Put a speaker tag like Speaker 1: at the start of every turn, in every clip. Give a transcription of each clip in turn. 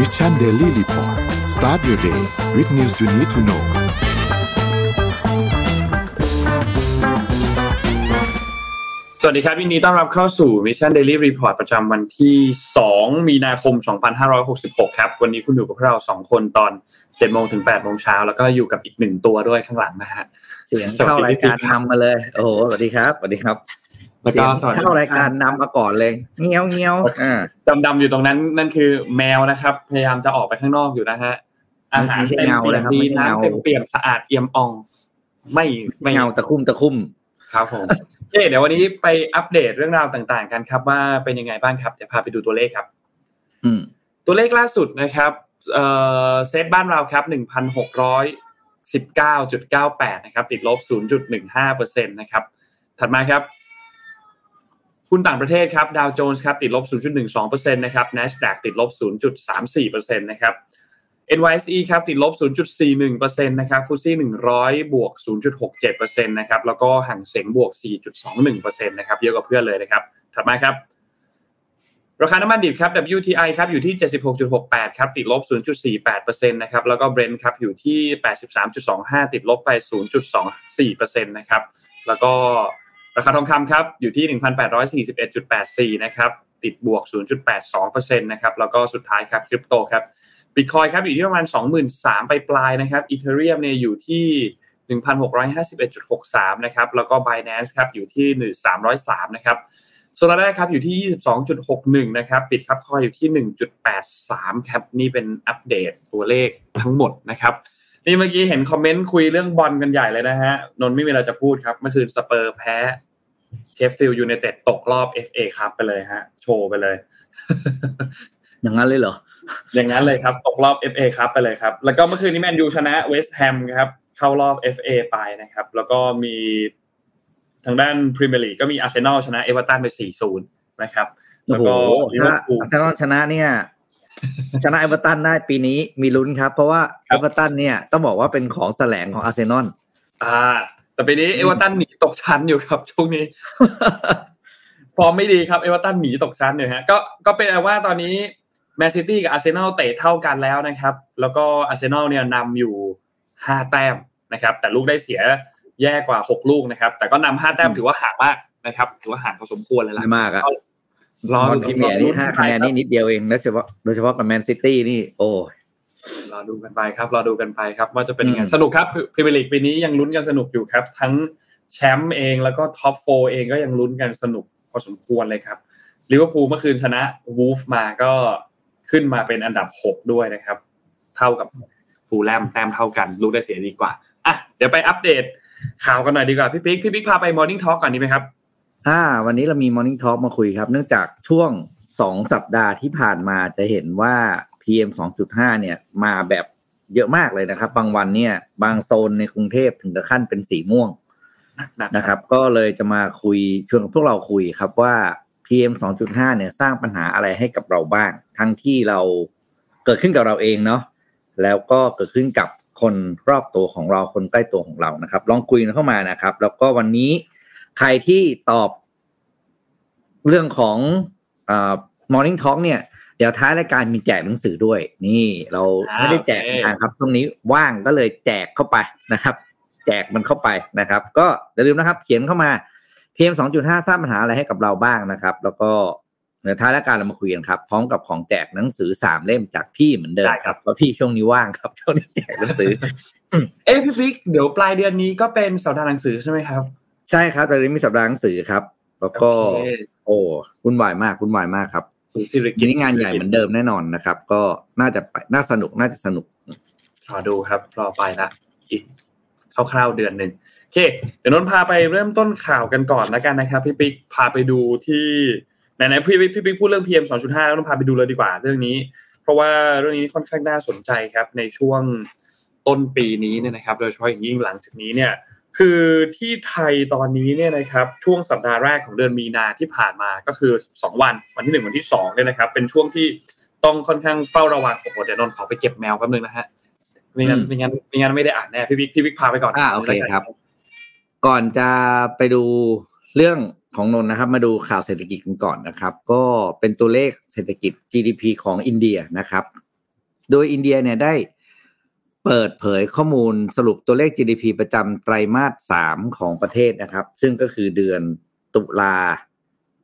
Speaker 1: Mission Daily Report start your day with news you need to know
Speaker 2: สวัสดีครับยินดีต้อนรับเข้าสู่ Mission Daily Report ประจำวันที่ 2 มีนาคม 2566 ครับ วันนี้คุณอยู่กับพวกเรา 2 คนตอน7โมงถึง8โมงเช้า แล้วก็อยู่กับอีกหนึ่งตัวด้วยข้างหลังนะฮะ
Speaker 3: เสียงเข้ารายการนำมาเลย โอ้โห สวัสดีครับ สวัสดีครับ
Speaker 2: แล้ว
Speaker 3: เสี
Speaker 2: ก็
Speaker 3: ยง
Speaker 2: สวัสดี
Speaker 3: เข้ารายการนำมาก่อนเลยเงี้ยวเงี้ยวอ่า
Speaker 2: ดำๆอยู่ตรงนั้น นั่นคือแมวนะครับ พยายามจะออกไปข้างนอกอยู่นะฮะ อาหาร
Speaker 3: ไม่ใช่
Speaker 2: เต็ม
Speaker 3: เงา
Speaker 2: เปี่
Speaker 3: เลยย
Speaker 2: ม
Speaker 3: ครับ
Speaker 2: ดี
Speaker 3: ไม่ใช่เงา
Speaker 2: น้ำเต็มเปี่ยมสะอาดเอี่ยมอ่อง ไม่ไม่
Speaker 3: เงาตะคุ่มตะคุ่ม
Speaker 2: ครับผมโอเคเดี๋ยววันนี้ไปอัปเดตเรื่องราวต่างๆ กันครับ ว่าเป็นยังไงบ้างครับเดี๋ยวพาไปดูตัวเลขครับ
Speaker 3: อืม
Speaker 2: ตัวเลขล่าสุดนะครับเอ่อเซตบ้านเราครับ1,619.98นะครับ ติดลบ0.15%นะครับ ถัดมาครับ หุ้นต่างประเทศครับดาวโจนส์ครับติดลบ 0.12%นะครับ NASDAQ ติดลบ 0.34%นะครับ NYSE ครับติดลบ 0.41%นะครับฟุซี่100 บวก 0.67%นะครับแล้วก็ห่างเสงบวก 4.21%นะครับเยอะกว่าเพื่อนเลยนะครับ ถัดมาครับ ราคาน้ำมันดิบครับ WTI ครับอยู่ที่ 76.68 ครับติดลบ 0.48%นะครับแล้วก็ Brent ครับอยู่ที่ 83.25 ติดลบไป 0.24%นะครับแล้วก็ ราคาทองคำครับอยู่ที่ 1,841.84 นะครับ ติดบวก 0.82%นะครับ แล้วก็สุดท้ายครับคริปโตครับบิตคอยครับอยู่ที่ประมาณ 23,000ไปปลายนะครับอีเทเรียมเนี่ยอยู่ที่ 1,651.63 นะครับ แล้วก็ Binance ครับอยู่ที่ 303 นะครับโซลาร่าครับอยู่ที่ 22.61 นะครับ ปิดครับคอยอยู่ที่ 1.83 ครับ นี่เป็นอัปเดตตัวเลขทั้งหมดนะครับ นี่เมื่อกี้เห็นคอมเมนต์คุยเรื่องบอลกันใหญ่เลยนะฮะ นนท์ไม่มีอะไรจะพูดครับ เมื่อคืนสเปอร์แพ้เชฟฟิลด์ยูไนเต็ดตกรอบ FA ครับไปเลยฮะ โชว์ไปเลย
Speaker 3: อย่างนั้นเลยเหรอ
Speaker 2: อย่างนั้นเลยครับ ตกรอบ FA ครับไปเลยครับ แล้วก็เมื่อคืนนี้แมนยูชนะเวสต์แฮมครับ เข้ารอบ FA ไปนะครับ แล้วก็มีทางด้านพรีเมียร์ลีกก็มีอาร์เซนอลชนะเอเวอร์ตันไป 4-0 นะครับ
Speaker 3: โอ้
Speaker 2: แล้ว
Speaker 3: โห
Speaker 2: ก็ลิเวอ
Speaker 3: ถ้า
Speaker 2: ร์พูล
Speaker 3: อาร์เซนอลชนะเนี่ย ชนะเอเวอร์ตันได้ปีนี้มีลุ้นครับ เพราะว่า
Speaker 2: ครั
Speaker 3: เอบเวอร์ตันเนี่ยต้องบอกว่าเป็นของแสลงของอาร์เซนอล
Speaker 2: อ่า แต่ปีนี้เอเวอร์ตันหนีตกชั้นอยู่ครับช่วงนี้ฟอร์มไม่ดีครับเอเวอร์ตันหนีตกชั้นอยู่ฮะก็ก็เป็นว่าตอนนี้แมนซิตี้กับอาร์เซนอลเตะเท่ากันแล้วนะครับ แล้วก็อาร์เซนอลเนี่ยนำอยู่ห้าแต้มนะครับ แต่ลูกได้เสียแย่กว่าหกลูกนะครับ แต่ก็นำห้าแต้มถือว่าห่างมากนะครับ ถือว่าห่างพอสมควรเลยล่ะ
Speaker 3: ไม่มากอะ
Speaker 2: รอ
Speaker 3: ตอน
Speaker 2: ดู
Speaker 3: พรีเมียร์นี่ห้าคะแนนนี่นิดเดียวเองแล้วเฉพาะโดยเฉพาะกับแมนซิตี้นี่โอ้ย
Speaker 2: รอดูกันไปครับรอดูกันไปครับ ว่าจะเป็นยังไง
Speaker 3: อืม
Speaker 2: สนุกครับพรีเมียร์ลีกปีนี้ยังลุ้นกันสนุกอยู่ครับ ทั้งแชมป์เองแล้วก็ top four เองก็ยังลุ้นกันสนุกพอสมควรเลยครับลิเวอร์พูลเมื่อคืนชนะวูล์ฟมาก็ขึ้นมาเป็นอันดับ 6 ด้วยนะครับ เท่ากับฟูลแลมแต้มเท่ากันลูกได้เสียดีกว่าอะเดี๋ยวไปอัปเดตข่าวกันหน่อยดีกว่าพี่ปิ๊กพี่ปิ๊กพาไปมอร์นิ่งทอ k ก่อนดีไหมครับ
Speaker 3: อ่า วันนี้เรามี Morning Talk มาคุยครับ เนื่องจากช่วงสองสัปดาห์ที่ผ่านมาจะเห็นว่า PM 2.5 เนี่ยมาแบบเยอะมากเลยนะครับ บางวันเนี่ย บางโซนในกรุงเทพถึงกับขั้นเป็นสีม่วงนะครับ ก็เลยจะมาคุยชวนพวกเราคุยครับว่า PM 2.5 เนี่ยสร้างปัญหาอะไรให้กับเราบ้าง ทั้งที่เราเกิดขึ้นกับเราเองเนาะแล้วก็เกิดขึ้นกับคนรอบตัวของเราคนใกล้ตัวของเรานะครับ ลองคุยกันเข้ามานะครับ แล้วก็วันนี้ ใครที่ตอบเรื่องของเอ่อ Morning Talk เนี่ยเดี๋ยวท้ายรายการมีแจกหนังสือด้วย นี่เรา
Speaker 2: อ่า
Speaker 3: ไม่ได้แจก
Speaker 2: โอเค
Speaker 3: นานครับช่วงนี้ว่างก็เลยแจกเข้าไปนะครับ แจกมันเข้าไปนะครับ ก็อย่าลืมนะครับ เขียนเข้ามา PM 2.5สร้างปัญหาอะไรให้กับเราบ้างนะครับ แล้วก็เดี๋ยวท้ายรายการเรามาคุยกันครับ พร้อมกับของแจกหนังสือสามเล่มจากพี่เหมือนเดิม
Speaker 2: ได้
Speaker 3: ค
Speaker 2: ครั
Speaker 3: รับบเพราะพี่ช่วงนี้ว่างครับช่วงนี้แจกหนังสือ
Speaker 2: เอ้พี่ปิ๊กเดี๋ยวปลายเดือนนี้ก็เป็นสัปดาห์หนังสือใช่ไหมครับ
Speaker 3: ใช่ครับตอนนี้มีสัปดาห์หนังสือครับ แล้วก็
Speaker 2: โอเค
Speaker 3: โอ้วุ่นวายมากวุ่นวายมากครับ
Speaker 2: ศูนย์ศิริ
Speaker 3: กิ
Speaker 2: กิ
Speaker 3: น
Speaker 2: จ
Speaker 3: นี้งานใหญ่เหมือนเดิมแน่นอนนะครับ ก็น่าจะไปน่าสนุกน่าจะสนุก
Speaker 2: รอดูครับ รอไปละอีกคร่าวๆเดือนหนึ่งโอเค เดี๋ยวนนท์พาไปเริ่มต้นข่าวกันก่อนแล้วกันนะครับ พี่ปิ๊กพาไปดูที่ไหนๆพี่ปิ๊กพี่ปิ๊กพูดเรื่อง PM 2.5แล้วนนท์พาไปดูเลยดีกว่าเรื่องนี้ เพราะว่าเรื่องนี้ค่อนข้างน่าสนใจครับ ในช่วงต้นปีนี้เนี่ยนะครับ โดยเฉพาะอย่างยิ่งหลังจากนี้เนี่ย คือที่ไทยตอนนี้เนี่ยนะครับช่วงสัปดาห์แรกของเดือนมีนาที่ผ่านมาก็คือ 2 วันวันที่ 1 วันที่2เนี่ยนะครับเป็นช่วงที่ต้องค่อนข้างเฝ้าระวังโอ้โหเดี๋ยวนนท์ขอไปเก็บแมวแป๊บนึงนะฮะไม่งั้น
Speaker 3: อืม
Speaker 2: ไม่งั้นไม่งั้นไม่ได้อ่านแน่พี่บิ๊กพี่บิ๊กพาไปก่อน
Speaker 3: อ่าโอเคครับ ก่อนจะไปดูเรื่องของนนท์นะครับ มาดูข่าวเศรษฐกิจกันก่อนนะครับ ก็เป็นตัวเลขเศรษฐกิจ GDP ของอินเดียนะครับ โดยอินเดียเนี่ยได้ เปิดเผยข้อมูลสรุปตัวเลข GDP ประจำไตรมาสสามของประเทศนะครับ ซึ่งก็คือเดือนตุลา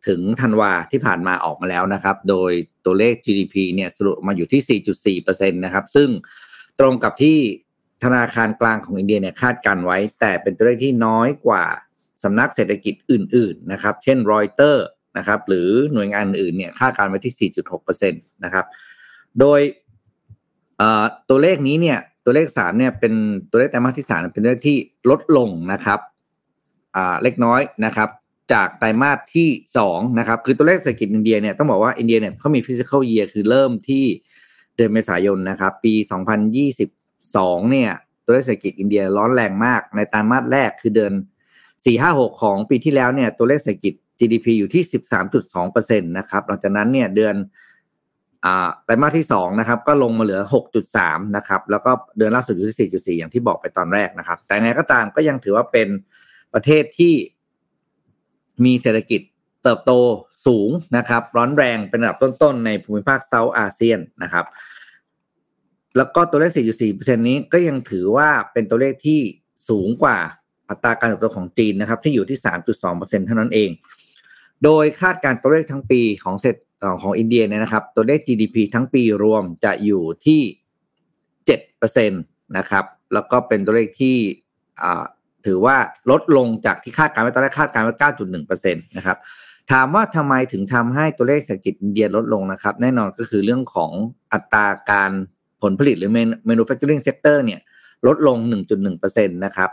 Speaker 3: ถึงธันวาที่ผ่านมาออกมาแล้วนะครับ โดยตัวเลข GDP เนี่ยสรุปมาอยู่ที่ 4.4%นะครับ ซึ่งตรงกับที่ธนาคารกลางของอินเดียเนี่ยคาดการณ์ไว้ แต่เป็นตัวเลขที่น้อยกว่าสำนักเศรษฐกิจอื่น ๆ นะครับ เช่นรอยเตอร์นะครับ หรือหน่วยงานอื่นเนี่ยคาดการณ์ไว้ที่ 4.6%นะครับ โดยตัวเลขนี้เนี่ย ตัวเลขสามเนี่ยเป็นตัวเลขไตรมาสที่สามเป็นตัวเลขที่ลดลงนะครับอ่าเล็กน้อยนะครับ จากไตรมาสที่สองนะครับ คือตัวเลขเศรษฐกิจอินเดียเนี่ยต้องบอกว่าอินเดียเนี่ยเขามี fiscal year คือเริ่มที่เดือนเมษายนนะครับ ปีสองพันยี่สิบสองเนี่ย ตัวเลขเศรษฐกิจอินเดียร้อนแรงมาก ในไตรมาสแรกคือเดือนสี่ห้าหกของปีที่แล้วเนี่ยตัวเลขเศรษฐกิจ GDP อยู่ที่สิบสามจุดสองเปอร์เซ็นตนะครับหลังจากนั้นเนี่ยเดือน ไตรมาสที่สองนะครับก็ลงมาเหลือ 6.3 นะครับ แล้วก็เดือนล่าสุดอยู่ที่ 4.4 อย่างที่บอกไปตอนแรกนะครับ แต่ไงก็ตามก็ยังถือว่าเป็นประเทศที่มีเศรษฐกิจเติบโตสูงนะครับ ร้อนแรงเป็นระดับต้นๆ ในภูมิภาคเซาท์อาเซียนนะครับ แล้วก็ตัวเลข 4.4%นี้ก็ยังถือว่าเป็นตัวเลขที่สูงกว่าอัตราการเติบโตของจีนนะครับ ที่อยู่ที่ 3.2%เท่านั้นเอง โดยคาดการตัวเลขทั้งปีของเศรษฐ ของอินเดียเนี่ยนะครับ ตัวเลข GDP ทั้งปีรวมจะอยู่ที่เจ็ดเปอร์เซ็นตนะครับ แล้วก็เป็นตัวเลขที่ถือว่าลดลงจากที่คาดการไว้ตอนแรกคาดการไว้เก้าจุดหนึ่งเปอร์เซ็นตนะครับ ถามว่าทำไมถึงทำให้ตัวเลขเศรษฐกิจอินเดียลดลงนะครับ แน่นอนก็คือเรื่องของอัตราการผลผลิตหรือ manufacturing sector เนี่ย ลดลง 1.1%นะครับ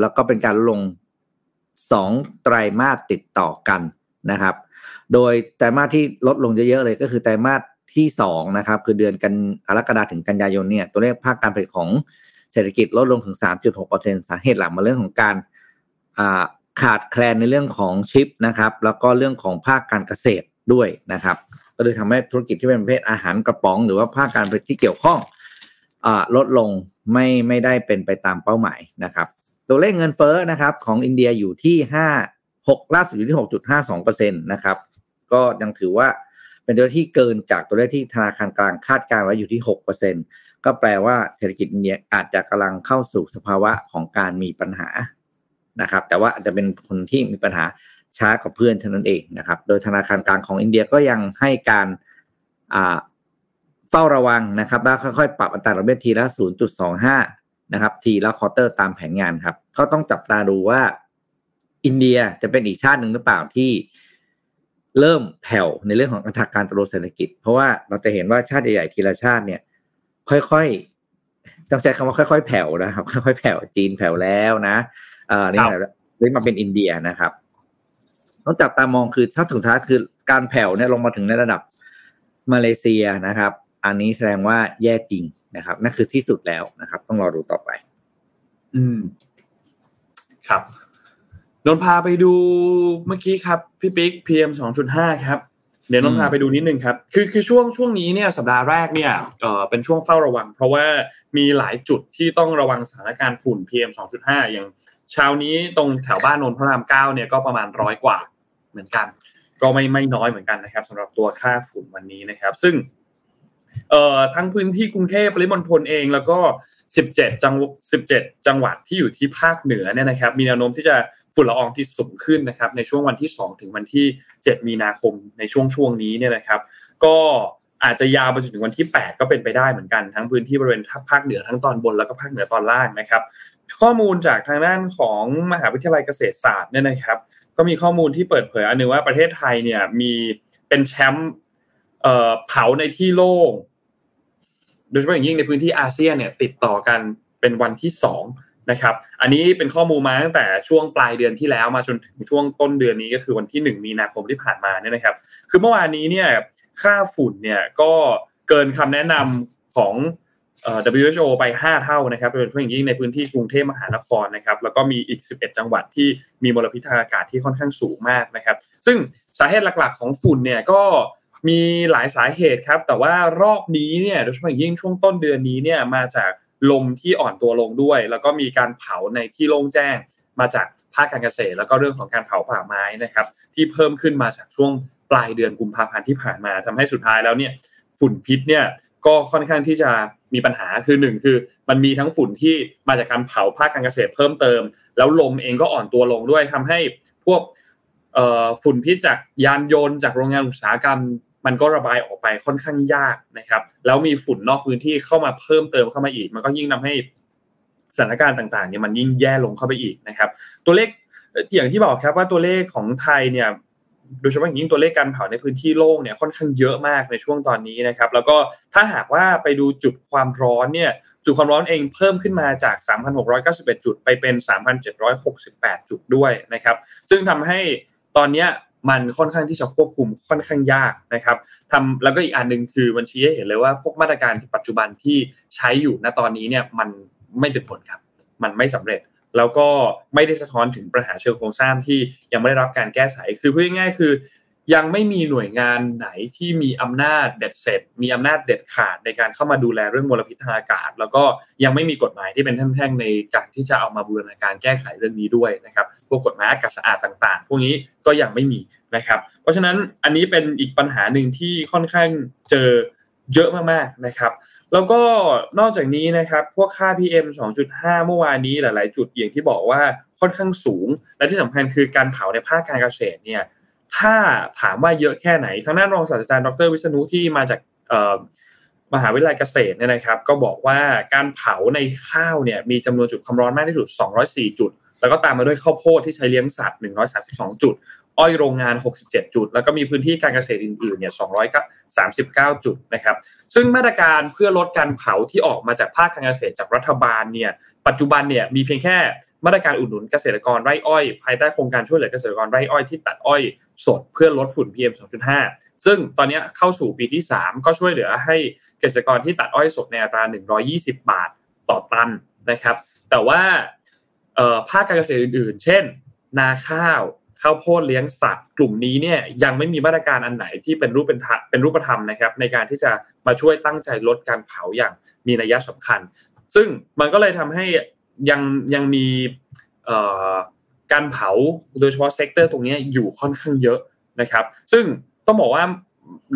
Speaker 3: แล้วก็เป็นการลดลง 2 ไตรมาสติดต่อกันนะครับ โดยไตรมาสที่ลดลงเยอะๆเลยก็คือไตรมาสที่สองนะครับคือเดือนกันกรกฎาถึงกันยายนเนี่ยตัวเลขภาคการผลิตของเศรษฐกิจลดลงถึง 3.6%สาเหตุหลักมาเรื่องของการขาดแคลนในเรื่องของชิปนะครับแล้วก็เรื่องของภาคการเกษตรด้วยนะครับ ก็เลยทำให้ธุรกิจที่เป็นประเภทอาหารกระป๋อง หรือว่าภาคการผลิตที่เกี่ยวข้องอลดลงไม่ไม่ได้เป็นไปตามเป้าหมายนะครับ ตัวเลขเงินเฟ้อนะครับของอินเดียอยู่ที่ หกล่าสุดอยู่ที่หกจุดห้าสองเปอร์เซ็นตนะครับ ก็ยังถือว่าเป็นตัวที่เกินจากตัวเลขที่ธนาคารกลางคาดการไว้อยู่ที่หกเปอร์เซ็นก็แปลว่าเศรษฐกิจอินเดียอาจจะกำลังเข้าสู่สภาวะของการมีปัญหานะครับ แต่ว่าอาจจะเป็นคนที่มีปัญหาช้ากว่าเพื่อนเท่านั้นเองนะครับ โดยธนาคารกลางของอินเดียก็ยังให้การเฝ้าระวังนะครับแล้วค่อยๆ ปรับอัตราดอกเบี้ยทีละ 0.25 นะครับ ทีละควอเตอร์ตามแผนงานครับก็ต้องจับตาดูว่า อินเดียจะเป็นอีกชาติหนึ่งหรือเปล่าที่เริ่มแผ่วในเรื่องของอัตราการติบโตเศรษฐกิจ เพราะว่าเราจะเห็นว่าชาติใหญ่ๆทีละชาติเนี่ย ค่อยๆต้องใช้คำว่าค่อยๆแผ่วนะครับ ค่อยๆแผ่วจีนแผ่วแล้วนะเอ่อนี่แหละนี่มาเป็นอินเดียนะครับต้องจับตามองคือถ้าถึงท้ายคือการแผ่วเนี่ยลงมาถึงในระดับมาเลเซียนะครับ อันนี้แสดงว่าแย่จริงนะครับ นั่นคือที่สุดแล้วนะครับ ต้องรอดูต่อไป
Speaker 2: อืม ครับ นนพาไปดูเมื่อกี้ครับพี่ปิ๊ก PM สองจุดห้าครับเดี๋ยวนนพาไปดูนิดนึงครับคือคือช่วงช่วงนี้เนี่ยสัปดาห์แรกเนี่ยเอ่อเป็นช่วงเฝ้าระวัง เพราะว่ามีหลายจุดที่ต้องระวังสถานการณ์ฝุ่น PM สองจุดห้าอย่างเช้านี้ตรงแถวบ้านนนพระรามเก้าเนี่ยก็ประมาณร้อยกว่าเหมือนกัน ก็ไม่ไม่น้อยเหมือนกันนะครับสำหรับตัวค่าฝุ่นวันนี้นะครับ ซึ่งเอ่อทั้งพื้นที่กรุงเทพปริมณฑลเอง แล้วก็ 17 จัง17 จังหวัดที่อยู่ที่ภาคเหนือเนี่ยนะครับ มีแนวโน้มที่จะ ฝุ่นละอองที่สูงขึ้นนะครับในช่วงวันที่ 2 ถึงวันที่ 7 มีนาคมในช่วงช่วงนี้เนี่ยนะครับ ก็อาจจะยาวไปจนถึงวันที่ 8 ก็เป็นไปได้เหมือนกันทั้งพื้นที่บริเวณภาคเหนือทั้งตอนบนแล้วก็ภาคเหนือตอนล่างนะครับ ข้อมูลจากทางด้านของมหาวิทยาลัยเกษตรศาสตร์เนี่ยนะครับ ก็มีข้อมูลที่เปิดเผยอันนึงว่าประเทศไทยเนี่ยมีเป็นแชมป์เผาในที่โล่งโดยเฉพาะอย่างยิ่งในพื้นที่อาเซียนเนี่ยติดต่อกันเป็นวันที่สอง นะครับ อันนี้เป็นข้อมูลมาตั้งแต่ช่วงปลายเดือนที่แล้วมาจนถึงช่วงต้นเดือนนี้ก็คือวันที่ 1 มีนาคมที่ผ่านมาเนี่ยนะครับ คือเมื่อวานนี้เนี่ยค่าฝุ่นเนี่ยก็เกินคำแนะนำของ WHO ไป 5 เท่านะครับโดยเฉพาะอย่างยิ่งในพื้นที่กรุงเทพมหานครนะครับ แล้วก็มีอีก 11 จังหวัดที่มีมลพิษทางอากาศที่ค่อนข้างสูงมากนะครับ ซึ่งสาเหตุหลักๆ ของฝุ่นเนี่ยก็มีหลายสาเหตุครับ แต่ว่ารอบนี้เนี่ยโดยเฉพาะอย่างยิ่งช่วงต้นเดือนนี้เนี่ยมาจาก ลมที่อ่อนตัวลงด้วย แล้วก็มีการเผาในที่โล่งแจ้งมาจากภาคการเกษตร แล้วก็เรื่องของการเผาป่าไม้นะครับ ที่เพิ่มขึ้นมาจากช่วงปลายเดือนกุมภาพันธ์ที่ผ่านมาทำให้สุดท้ายแล้วเนี่ยฝุ่นพิษเนี่ยก็ค่อนข้างที่จะมีปัญหาคือหนึ่งคือ มันมีทั้งฝุ่นที่มาจากการเผาภาคการเกษตรเพิ่มเติม แล้วลมเองก็อ่อนตัวลงด้วยทำให้พวกฝุ่นพิษจากยานยนต์จากโรงงานอุตสาหกรรม มันก็ระบายออกไปค่อนข้างยากนะครับ แล้วมีฝุ่นนอกพื้นที่เข้ามาเพิ่มเติมเข้ามาอีก มันก็ยิ่งทาให้สถานการณ์ต่างๆเนี่ยมันยิ่งแย่ลงเข้าไปอีกนะครับ ตัวเลขอย่างที่บอกครับว่าตัวเลขของไทยเนี่ยโดยเฉพาะอย่างยิ่งตัวเลขการเผาในพื้นที่โล่งเนี่ยค่อนข้างเยอะมากในช่วงตอนนี้นะครับ แล้วก็ถ้าหากว่าไปดูจุดความร้อนเนี่ยจุดความร้อนเองเพิ่มขึ้นมาจาก 3,691 จุดไปเป็น 3,768 จุดด้วยนะครับ ซึ่งทำให้ตอนนี้ มันค่อนข้างที่จะควบคุมค่อนข้างยากนะครับทำแล้วก็อีกอันหนึ่งคือมันชี้ให้เห็นเลยว่าพวกมาตรการปัจจุบันที่ใช้อยู่ณตอนนี้เนี่ยมันไม่เป็นผลครับ มันไม่สำเร็จแล้วก็ไม่ได้สะท้อนถึงปัญหาเชิงโครงสร้างที่ยังไม่ได้รับการแก้ไข คือพูดง่ายๆคือ ยังไม่มีหน่วยงานไหนที่มีอำนาจเด็ดเสร็จ มีอำนาจเด็ดขาดในการเข้ามาดูแลเรื่องมลพิษทางอากาศ แล้วก็ยังไม่มีกฎหมายที่เป็นแท่งๆในการที่จะเอามาบูรณาการแก้ไขเรื่องนี้ด้วยนะครับพวกกฎหมายอากาศสะอาดต่าง ๆ พวกนี้ก็ยังไม่มีนะครับ เพราะฉะนั้นอันนี้เป็นอีกปัญหาหนึ่งที่ค่อนข้างเจอเยอะมากๆนะครับ แล้วก็นอกจากนี้นะครับ พวกค่า PM 2.5 เมื่อวานนี้หลาย ๆ จุดอย่างที่บอกว่าค่อนข้างสูง และที่สำคัญคือการเผาในภาคการเกษตรเนี่ย ถ้าถามว่าเยอะแค่ไหนทางด้านรองศาสตราจารย์ดรวิษณุที่มาจากมหาวิทยาลัยเกษตรเนี่ยนะครับ ก็บอกว่าการเผาในข้าวเนี่ยมีจำนวนจุดความร้อนมากที่สุด 204 จุด แล้วก็ตามมาด้วยข้าวโพดที่ใช้เลี้ยงสัตว์ 132 จุด อ้อยโรงงาน 67 จุด แล้วก็มีพื้นที่การเกษตรอื่นๆเนี่ย239 จุดนะครับ ซึ่งมาตรการเพื่อลดการเผาที่ออกมาจากภาคการเกษตรจากรัฐบาลเนี่ย ปัจจุบันเนี่ยมีเพียงแค่ มาตรการอุดหนุนเกษตรกรไร่อ้อย ภายใต้โครงการช่วยเหลือเกษตรกรไร่อ้อยที่ตัดอ้อยสดเพื่อลดฝุ่น PM 2.5 ซึ่งตอนนี้เข้าสู่ปีที่ 3 ก็ช่วยเหลือให้เกษตรกรที่ตัดอ้อยสดในอัตรา 120 บาทต่อตันนะครับ แต่ว่าภาคการเกษตรอื่นๆ เช่น นาข้าวข้าวโพดเลี้ยงสัตว์ กลุ่มนี้เนี่ยยังไม่มีมาตรการอันไหนที่เป็นรูปเป็นเป็นรูปธรรมนะครับ ในการที่จะมาช่วยตั้งใจลดการเผาอย่างมีนัยสำคัญ ซึ่งมันก็เลยทำให้ ยังยังมีการเผาโดยเฉพาะ sector ตรงนี้อยู่ค่อนข้างเยอะนะครับ ซึ่งต้องบอกว่า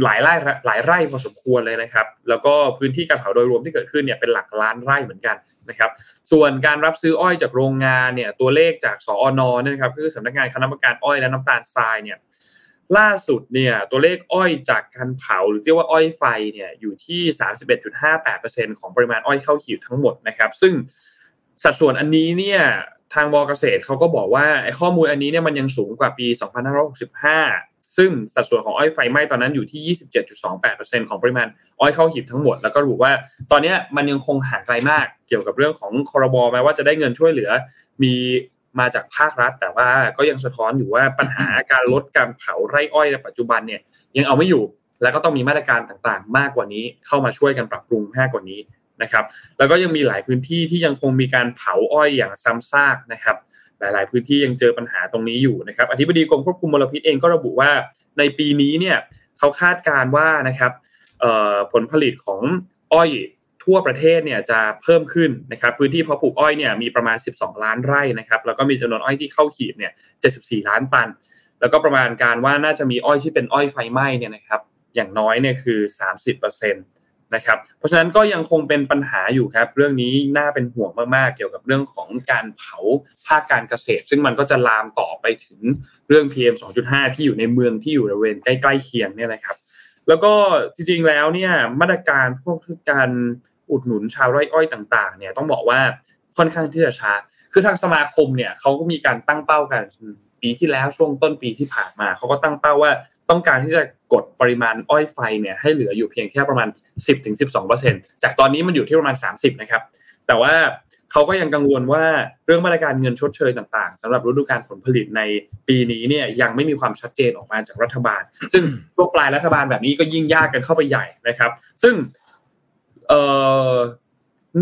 Speaker 2: หลายไร่หลายไร่พอสมควรเลยนะครับ แล้วก็พื้นที่การเผาโดยรวมที่เกิดขึ้นเนี่ยเป็นหลักล้านไร่เหมือนกันนะครับ ส่วนการรับซื้ออ้อยจากโรงงานเนี่ยตัวเลขจากสอน.เนี่ยครับคือสำนักงานคณะกรรมการอ้อยและน้ำตาลทรายเนี่ยล่าสุดเนี่ยตัวเลขอ้อยจากการเผาหรือเรียกว่าอ้อยไฟเนี่ยอยู่ที่ 31.58%ของปริมาณอ้อยเข้าหีบทั้งหมดนะครับ ซึ่ง สัดส่วนอันนี้เนี่ยทางบเกษตรเขาก็บอกว่าไอ้ข้อมูลอันนี้เนี่ยมันยังสูงกว่าปี 2565 ซึ่งสัดส่วนของอ้อยไฟไหม้ตอนนั้นอยู่ที่ 27.28%ของปริมาณอ้อยเข้าหีบทั้งหมด แล้วก็รู้ว่าตอนนี้มันยังคงห่างไกลมากเกี่ยวกับเรื่องของคอรบอแม้ว่าจะได้เงินช่วยเหลือ มีมาจากภาครัฐ แต่ว่าก็ยังสะท้อนอยู่ว่าปัญหาการลดการเผาไร่อ้อยในปัจจุบันเนี่ยยังเอาไม่อยู่ แล้วก็ต้องมีมาตรการต่างๆ มากกว่านี้เข้ามาช่วยกันปรับปรุงมากกว่านี้ นะครับแล้วก็ยังมีหลายพื้นที่ที่ยังคงมีการเผาอ้อยอย่างซ้ำซากนะครับหลาย ๆ พื้นที่ยังเจอปัญหาตรงนี้อยู่นะครับอธิบดีกรมควบคุมมลพิษเองก็ระบุว่าในปีนี้เนี่ยเขาคาดการว่านะครับผลผลิตของอ้อยทั่วประเทศเนี่ยจะเพิ่มขึ้นนะครับพื้นที่เพาะปลูกอ้อยเนี่ยมีประมาณ 12 ล้านไร่นะครับแล้วก็มีจำนวนอ้อยที่เข้าขีดเนี่ย 74 ล้านตัน แล้วก็ประมาณการว่าน่าจะมีอ้อยที่เป็นอ้อยไฟไหม้เนี่ยนะครับอย่างน้อยเนี่ยคือ 30% นะครับเพราะฉะนั้นก็ยังคงเป็นปัญหาอยู่ครับ เรื่องนี้น่าเป็นห่วงมากๆ เกี่ยวกับเรื่องของการเผาภาคการเกษตร ซึ่งมันก็จะลามต่อไปถึงเรื่อง PM 2.5 ที่อยู่ในเมืองที่อยู่บริเวณใกล้ๆเคียงเนี่ยนะครับ แล้วก็จริงๆแล้วเนี่ยมาตรการพวกการอุดหนุนชาวไร่อ้อยต่าง ๆ เนี่ยต้องบอกว่าค่อนข้างที่จะช้าคือทางสมาคมเนี่ยเขาก็มีการตั้งเป้ากันปีที่แล้วช่วงต้นปีที่ผ่านมาเขาก็ตั้งเป้าว่า ต้องการที่จะกดปริมาณอ้อยไฟเนี่ยให้เหลืออยู่เพียงแค่ประมาณ 10-12%จากตอนนี้มันอยู่ที่ประมาณ 30นะครับแต่ว่าเขาก็ยังกังวลว่าเรื่องมาตรการเงินชดเชยต่างๆสำหรับฤดูการผลผลิตในปีนี้เนี่ยยังไม่มีความชัดเจนออกมาจากรัฐบาล ซึ่งช่วงปลายรัฐบาลแบบนี้ก็ยิ่งยากกันเข้าไปใหญ่นะครับ ซึ่งเ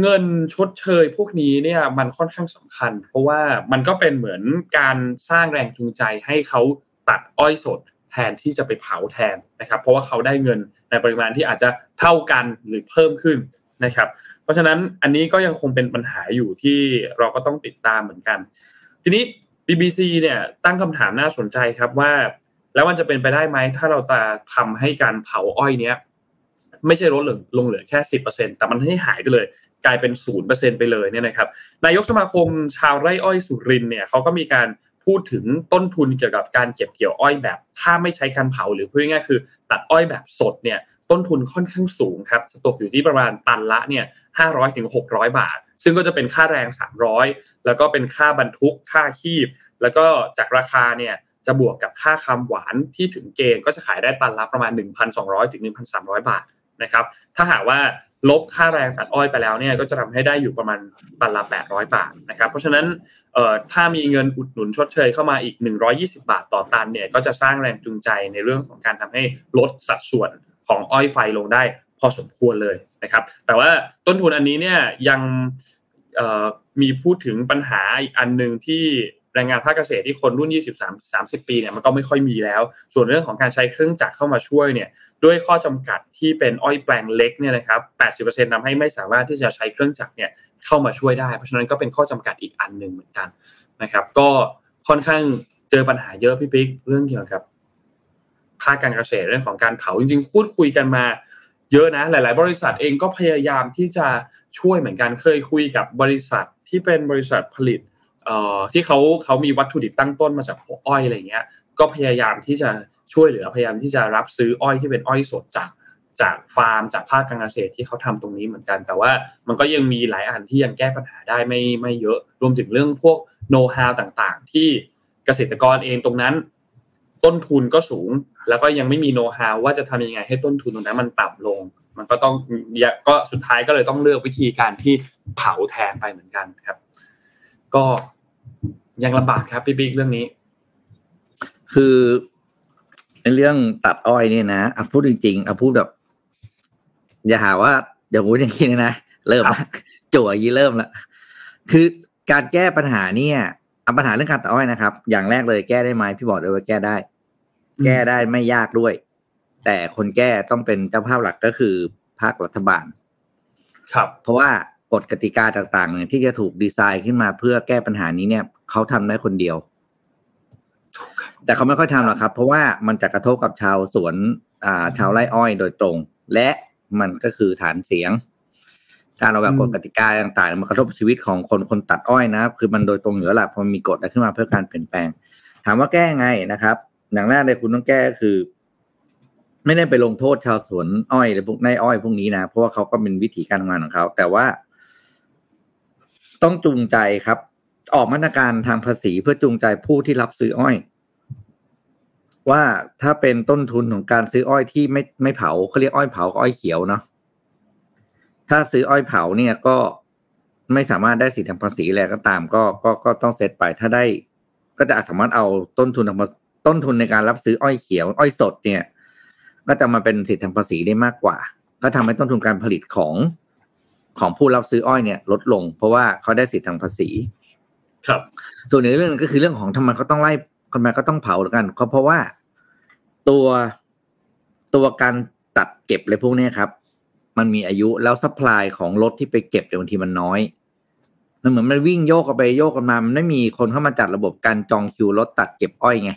Speaker 2: เงินชดเชยพวกนี้เนี่ยมันค่อนข้างสำคัญ เพราะว่ามันก็เป็นเหมือนการสร้างแรงจูงใจให้เขาตัดอ้อยสด แทนที่จะไปเผาแทนนะครับ เพราะว่าเขาได้เงินในปริมาณที่อาจจะเท่ากันหรือเพิ่มขึ้นนะครับ เพราะฉะนั้นอันนี้ก็ยังคงเป็นปัญหาอยู่ที่เราก็ต้องติดตามเหมือนกัน ทีนี้ BBC เนี่ยตั้งคำถามน่าสนใจครับว่า แล้วมันจะเป็นไปได้ไหมถ้าเราจะทำให้การเผาอ้อยเนี้ยไม่ใช่ลดลงลงเหลือแค่สิบเปอร์เซ็นแต่มันให้หายไปเลย กลายเป็นศูนย์เปอร์เซ็นไปเลยเนี่ยนะครับนายกสมาคมชาวไร่อ้อยสุรินเนี่ยเขาก็มีการ พูดถึงต้นทุนเกี่ยวกับการเก็บเกี่ยวอ้อยแบบ ถ้าไม่ใช้การเผาหรือพูดง่ายๆคือ ตัดอ้อยแบบสดเนี่ยต้นทุนค่อนข้างสูงครับจะตกอยู่ที่ประมาณตันละเนี่ยห้าร้อยถึงหกร้อยบาท ซึ่งก็จะเป็นค่าแรงสามร้อยแล้วก็เป็นค่าบรรทุกค่าคีบ แล้วก็จากราคาเนี่ยจะบวกกับค่าคำหวานที่ถึงเกณฑ์ก็จะขายได้ตันละประมาณ 1,200ถึง1,300 บาทนะครับถ้าหากว่า ลบค่าแรงตัดอ้อยไปแล้วเนี่ยก็จะทำให้ได้อยู่ประมาณตันละ 800 บาทนะครับ เพราะฉะนั้นถ้ามีเงินอุดหนุนชดเชยเข้ามาอีก 120 บาทต่อตันเนี่ยก็จะสร้างแรงจูงใจในเรื่องของการทำให้ลดสัดส่วนของอ้อยไฟลงได้พอสมควรเลยนะครับ แต่ว่าต้นทุนอันนี้เนี่ยยังมีพูดถึงปัญหาอีกอันหนึ่งที่ แรงงานภาคเกษตรที่คนรุ่น23 30 ปีเนี่ยมันก็ไม่ค่อยมีแล้ว ส่วนเรื่องของการใช้เครื่องจักรเข้ามาช่วยเนี่ยด้วยข้อจำกัดที่เป็นอ้อยแปลงเล็กเนี่ยนะครับ 80%ทำให้ไม่สามารถที่จะใช้เครื่องจักรเนี่ยเข้ามาช่วยได้ เพราะฉะนั้นก็เป็นข้อจำกัดอีกอันหนึ่งเหมือนกันนะครับ ก็ค่อนข้างเจอปัญหาเยอะพี่ปิ๊กเรื่องเกี่ยวกับภาคการเกษตรเรื่องของการเผาจริงๆพูดคุยกันมา เยอะนะหลาย ๆ บริษัทเองก็พยายามที่จะช่วยเหมือนกันเคยคุยกับบริษัทที่เป็นบริษัทผลิต ที่เขาเขามีวัตถุดิบตั้งต้นมาจากหัวอ้อยอะไรเงี้ย ก็พยายามที่จะช่วยเหลือพยายามที่จะรับซื้ออ้อยที่เป็นอ้อยสดจากจากฟาร์มจากภาคการเกษตรที่เขาทำตรงนี้เหมือนกัน แต่ว่ามันก็ยังมีหลายอันที่ยังแก้ปัญหาได้ไม่ไม่เยอะ รวมถึงเรื่องพวกโน้ตฮาวต่างๆ ที่เกษตรกรเองตรงนั้น ต้นทุนก็สูง แล้วก็ยังไม่มีโน้ตฮาวว่าจะทำยังไงให้ต้นทุนตรงนั้นมันต่ำลง มันก็ต้องก็สุดท้ายก็เลยต้องเลือกวิธีการที่เผาแทนไปเหมือนกันครับ ก็ยังลำบากครับพี่บิ๊กเรื่องนี้
Speaker 3: คือในเรื่องตัดอ้อยเนี่ยนะอะพูดจริงๆอะพูดแบบ อย่าหาว่าเดี๋ยวพูดอย่างนี้นะเริ่มละจั่วยี่เริ่มละคือการแก้ปัญหาเนี่ยเอาปัญหาเรื่องการตัดอ้อยนะครับ อย่างแรกเลยแก้ได้ไหมพี่บอกเลยว่าแก้ได้ แก้ได้ไม่ยากด้วย แต่คนแก้ต้องเป็นเจ้าภาพหลักก็คือภาครัฐบาล
Speaker 2: ครับ
Speaker 3: เพราะว่า กฎกติกาต่างๆเนี่ยที่จะถูกดีไซน์ขึ้นมาเพื่อแก้ปัญหานี้เนี่ยเขาทำได้คนเดียว แต่เขาไม่ค่อยทำหรอกครับ เพราะว่ามันจะกระทบกับชาวสวนอ่าชาวไร่อ้อยโดยตรง และมันก็คือฐานเสียง การออกแบบกฎกติกาต่างๆ มันกระทบชีวิตของคนคนตัดอ้อยนะคือมันโดยตรงอยู่แล้วแหละพอมีกฎอะไรขึ้นมาเพื่อการเปลี่ยนแปลง ถามว่าแก้ไงนะครับอย่างแรกเลยคุณต้องแก้คือ ไม่ได้ไปลงโทษชาวสวนอ้อยหรือพวกนายอ้อยพวกนี้นะเพราะว่าเขาก็เป็นวิธีการทำงานของเขาแต่ว่า ต้องจูงใจครับ ออกมาตรการทางภาษีเพื่อจูงใจผู้ที่รับซื้ออ้อย ว่าถ้าเป็นต้นทุนของการซื้ออ้อยที่ไม่ไม่เผาเขาเรียกอ้อยเผาอ้อยเขียวเนาะถ้าซื้ออ้อยเผาเนี่ยก็ไม่สามารถได้สิทธิทางภาษีอะไรก็ตามก็ก็ก็ต้องเซตไปถ้าได้ก็จะสามารถเอาต้นทุนมาต้นทุนในการรับซื้ออ้อยเขียว อ้อยสดเนี่ย ก็จะมาเป็นสิทธิทางภาษีได้มากกว่า ก็ทำให้ต้นทุนการผลิตของ ของผู้รับซื้ออ้อยเนี่ยลดลง เพราะว่าเขาได้สิทธิทางภาษี
Speaker 2: ครับ
Speaker 3: ส่วนในเรื่องก็คือเรื่องของทำไมเขาต้องไล่ทำไมก็ต้องเผาหรือกันก็เพราะว่าตัวตัวการตัดเก็บอะไรพวกนี้ครับ มันมีอายุแล้ว supply ของรถที่ไปเก็บเดี๋ยวบางทีมันน้อยมันเหมือนมันวิ่งโยกกันไปโยกกันมา มันไม่มีคนเข้ามาจัดระบบการจองคิวรถตัดเก็บอ้อยไง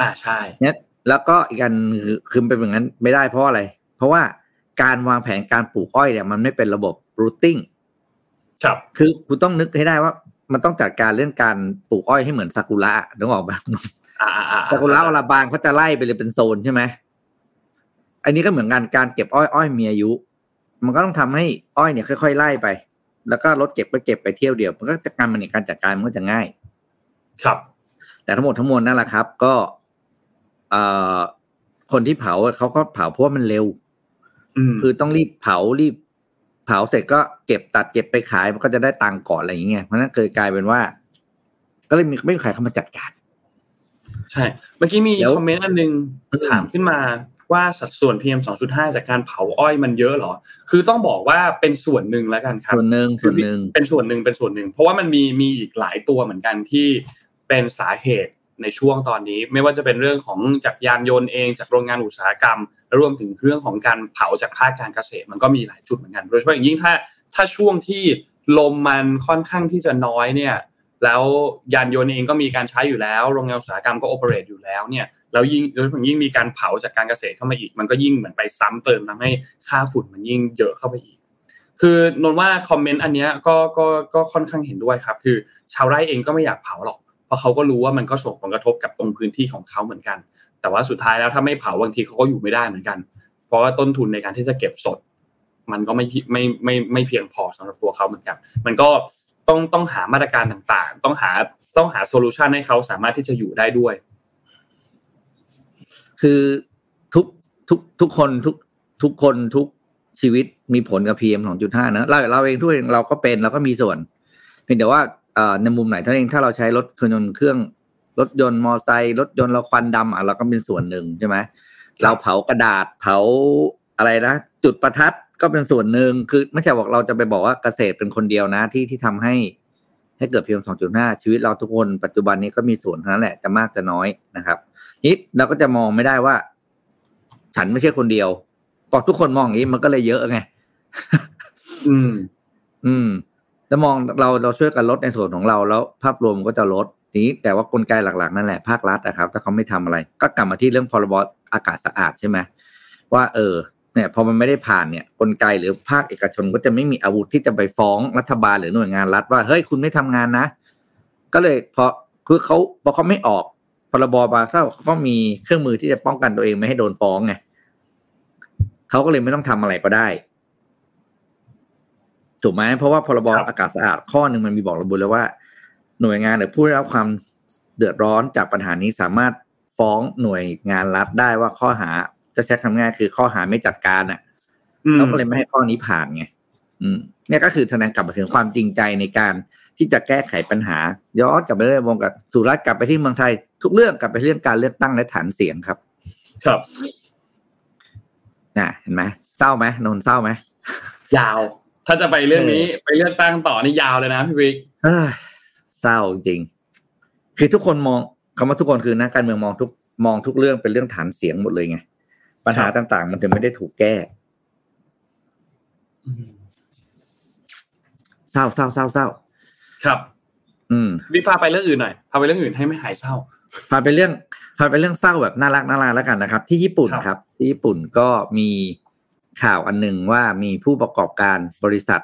Speaker 2: อ่าใช่
Speaker 3: เนี่ยแล้วก็อีกอันคือคือเป็นอย่างนั้นไม่ได้เพราะอะไร เพราะว่าการวางแผนการปลูกอ้อยเนี่ยมันไม่เป็นระบบ routing
Speaker 2: ครับ
Speaker 3: คือคุณต้องนึกให้ได้ว่า มันต้องจัดการเรื่องการปลูกอ้อยให้เหมือนซากุระนึกออกไหม
Speaker 2: อ่าอ่าอ่า
Speaker 3: ซากุระเวลาบานเขาจะไล่ไปเลยเป็นโซนใช่ไหมอันนี้ก็เหมือนกันการเก็บอ้อยอ้อยมีอายุ มันก็ต้องทำให้อ้อยเนี่ยค่อยๆไล่ไป แล้วก็รถเก็บก็เก็บไปเที่ยวเดียวมันก็จัดการมันในการจัดการมันก็จะง่าย
Speaker 2: ครับ
Speaker 3: แต่ทั้งหมดทั้งมวลนั่นแหละครับ ก็เอ่อคนที่เผาเขาก็เผาเพราะว่ามันเร็ว
Speaker 2: อืม
Speaker 3: คือต้องรีบเผารีบเผาเสร็จก็เก็บตัดเก็บไปขายมันก็จะได้ตังค์ก่อนอะไรอย่างเงี้ยเพราะฉะนั้นเคยกลายเป็นว่า ก็เลยมีไม่มีใครเข้ามาจัดการ
Speaker 2: ใช่ เมื่อกี้มี
Speaker 3: เดี๋ยว
Speaker 2: คอมเมนต์อันหนึง
Speaker 3: อืม
Speaker 2: ถามขึ้นมาว่าสัดส่วน PM 2.5 จากการเผาอ้อยมันเยอะเหรอ คือต้องบอกว่าเป็นส่วนหนึ่งแล้วกันครับ
Speaker 3: ส่วนหนึ่งส่วนหนึ่ง
Speaker 2: เป็นส่วนหนึ่งเป็นส่วนหนึ่ง เพราะว่ามันมีมีอีกหลายตัวเหมือนกันที่เป็นสาเหตุในช่วงตอนนี้ ไม่ว่าจะเป็นเรื่องของจากยานยนต์เอง จากโรงงานอุตสาหกรรมและ รวมถึงเรื่องของการเผาจากภาคการเกษตรมันก็มีหลายจุดเหมือนกัน โดยเฉพาะอย่างยิ่งถ้าถ้าช่วงที่ลมมันค่อนข้างที่จะน้อยเนี่ย แล้วยานยนต์เองก็มีการใช้อยู่แล้ว โรงงานอุตสาหกรรมก็โอเปเรตอยู่แล้วเนี่ย แล้วยิ่งโดยเฉพาะยิ่งมีการเผาจากการเกษตรเข้ามาอีก มันก็ยิ่งเหมือนไปซ้ำเติมทำให้ค่าฝุ่นมันยิ่งเยอะเข้าไปอีก คือนนว่าคอมเมนต์อันเนี้ยก็ก็ก็ค่อนข้างเห็นด้วยครับ คือชาวไร่เองก็ไม่อยากเผาหรอก เพราะเขาก็รู้ว่ามันก็ส่งผลกระทบกับตรงพื้นที่ของเขาเหมือนกัน แต่ว่าสุดท้ายแล้วถ้าไม่เผาบางทีเขาก็อยู่ไม่ได้เหมือนกัน เพราะว่าต้นทุนในการที่จะเก็บสด มันก็ไม่ไม่ไม่ไม่เพียงพอสำหรับตัวเขาเหมือนกัน มันก็ต้องต้องหามาตรการต่างๆ ต้องหาต้องหาโซลูชันให้เขาสามารถที่จะอยู่ได้ด้วย
Speaker 3: คือทุกทุกทุกคนทุกทุกคนทุกชีวิตมีผลกับ PM 2.5นะเราเราเองด้วยเราก็เป็นเราก็มีส่วน เพียงแต่ว่าในมุมไหนเท่านั้นเองถ้าเราใช้รถเครื่องยนต์เครื่อง รถยนต์มอไซค์รถยนต์เราควันดำอะเราก็เป็นส่วนหนึ่งใช่ไหมเราเผากระดาษเผาอะไรนะจุดประทัดก็เป็นส่วนหนึ่งคือไม่ใช่บอกเราจะไปบอกว่าเกษตรเป็นคนเดียวนะที่ที่ทำให้ให้เกิด PM 2.5ชีวิตเราทุกคนปัจจุบันนี้ก็มีส่วนเท่านั้นแหละจะมากจะน้อยนะครับนี้เราก็จะมองไม่ได้ว่า ฉันไม่ใช่คนเดียวพอทุกคนมองอย่างนี้มันก็เลยเยอะไง
Speaker 2: อืม
Speaker 3: อืมจะมองเราเราช่วยกันลดในส่วนของเราแล้ว ภาพรวมก็จะลด ทีนี้แต่ว่ากลไกหลักๆนั่นแหละภาครัฐนะครับ ถ้าเขาไม่ทำอะไร ก็กลับมาที่เรื่องพรบอากาศสะอาดใช่ไหมว่าเออเนี่ยพอมันไม่ได้ผ่านเนี่ยกลไกหรือภาคเอกชนก็จะไม่มีอาวุธที่จะไปฟ้องรัฐบาลหรือหน่วยงานรัฐว่าเฮ้ยคุณไม่ทำงานนะ ก็เลยพอคือเขาพอเขาไม่ออกพรบมาถ้าเขาก็มีเครื่องมือที่จะป้องกันตัวเองไม่ให้โดนฟ้องไงเขาก็เลยไม่ต้องทำอะไรก็ได้ถูกไหมเพราะว่าพรบ
Speaker 2: ครับ
Speaker 3: อากาศสะอาดข้อหนึ่งมันมีบอกระบุเลยว่า หน่วยงานหรือผู้ได้รับความเดือดร้อนจากปัญหานี้สามารถฟ้องหน่วยงานรัฐได้ว่าข้อหาจะใช้คำง่ายคือข้อหาไม่จัดการอะ
Speaker 2: อืม
Speaker 3: เขาก็เลยไม่ให้ข้อนี้ผ่านไงอืมเนี่ยก็คือแสดงกลับมาถึงความจริงใจในการที่จะแก้ไขปัญหา ย้อนกลับไปเรื่องวงกับสุรัตน์กลับไปที่เมืองไทย ทุกเรื่องกลับไปเรื่องการเลือกตั้งและฐานเสียงครับ
Speaker 2: ครับ
Speaker 3: น่ะเห็นไหมเศร้าไหมนนท์เศร้าไหม
Speaker 2: ยาว ถ้าจะไปเรื่องนี้ไปเลือกตั้งต่อนี่ยาวเลยนะพี่วิก
Speaker 3: เอ้ยเศร้าจริง คือทุกคนมองคำว่าทุกคนคือนักการเมืองมองทุกมองทุกเรื่องเป็นเรื่องฐานเสียงหมดเลยไงปัญหาต่าง ๆ มันถึงไม่ได้ถูกแก้เศร้าเศร้าเศร้าเศร้า
Speaker 2: ครับ
Speaker 3: อืม
Speaker 2: วิกพาไปเรื่องอื่นหน่อยพาไปเรื่องอื่นให้ไม่หายเศร้า
Speaker 3: พาไปเรื่องพาไปเรื่องเศร้าแบบน่ารักน่ารักแล้วกันนะครับ ที่ญี่ปุ่น
Speaker 2: ครับ
Speaker 3: ครับที่ญี่ปุ่นก็มีข่าวอันหนึ่งว่ามีผู้ประกอบการบริษัท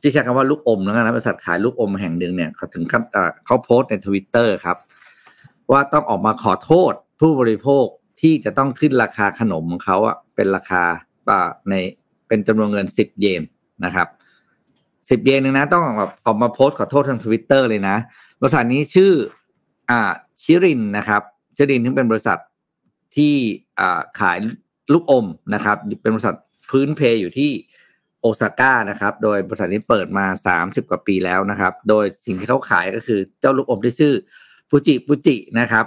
Speaker 3: ที่ใช้คำว่าลูกอมแล้วกันนะบริษัทขายลูกอมแห่งหนึ่งเนี่ยเขาถึงขั้นเขาโพสต์ในทวิตเตอร์ครับ ว่าต้องออกมาขอโทษผู้บริโภคที่จะต้องขึ้นราคาขนมของเขาอะเป็นราคาอ่าในเป็นจำนวนเงินสิบเยนนะครับสิบเยนหนึ่งนะต้องแบบออกมาโพสต์ขอโทษทางทวิตเตอร์เลยนะ บริษัทนี้ชื่ออ่าชิรินนะครับชิรินที่เป็นบริษัทที่อ่าขายลูกอมนะครับ เป็นบริษัทพื้นเพอยู่ที่ ซาก้านะครับ โดยบริษัทนี้เปิดมาสามสิบกว่าปีแล้วนะครับ โดยสิ่งที่เขาขายก็คือเจ้าลูกอมที่ชื่อฟูจิฟูจินะครับ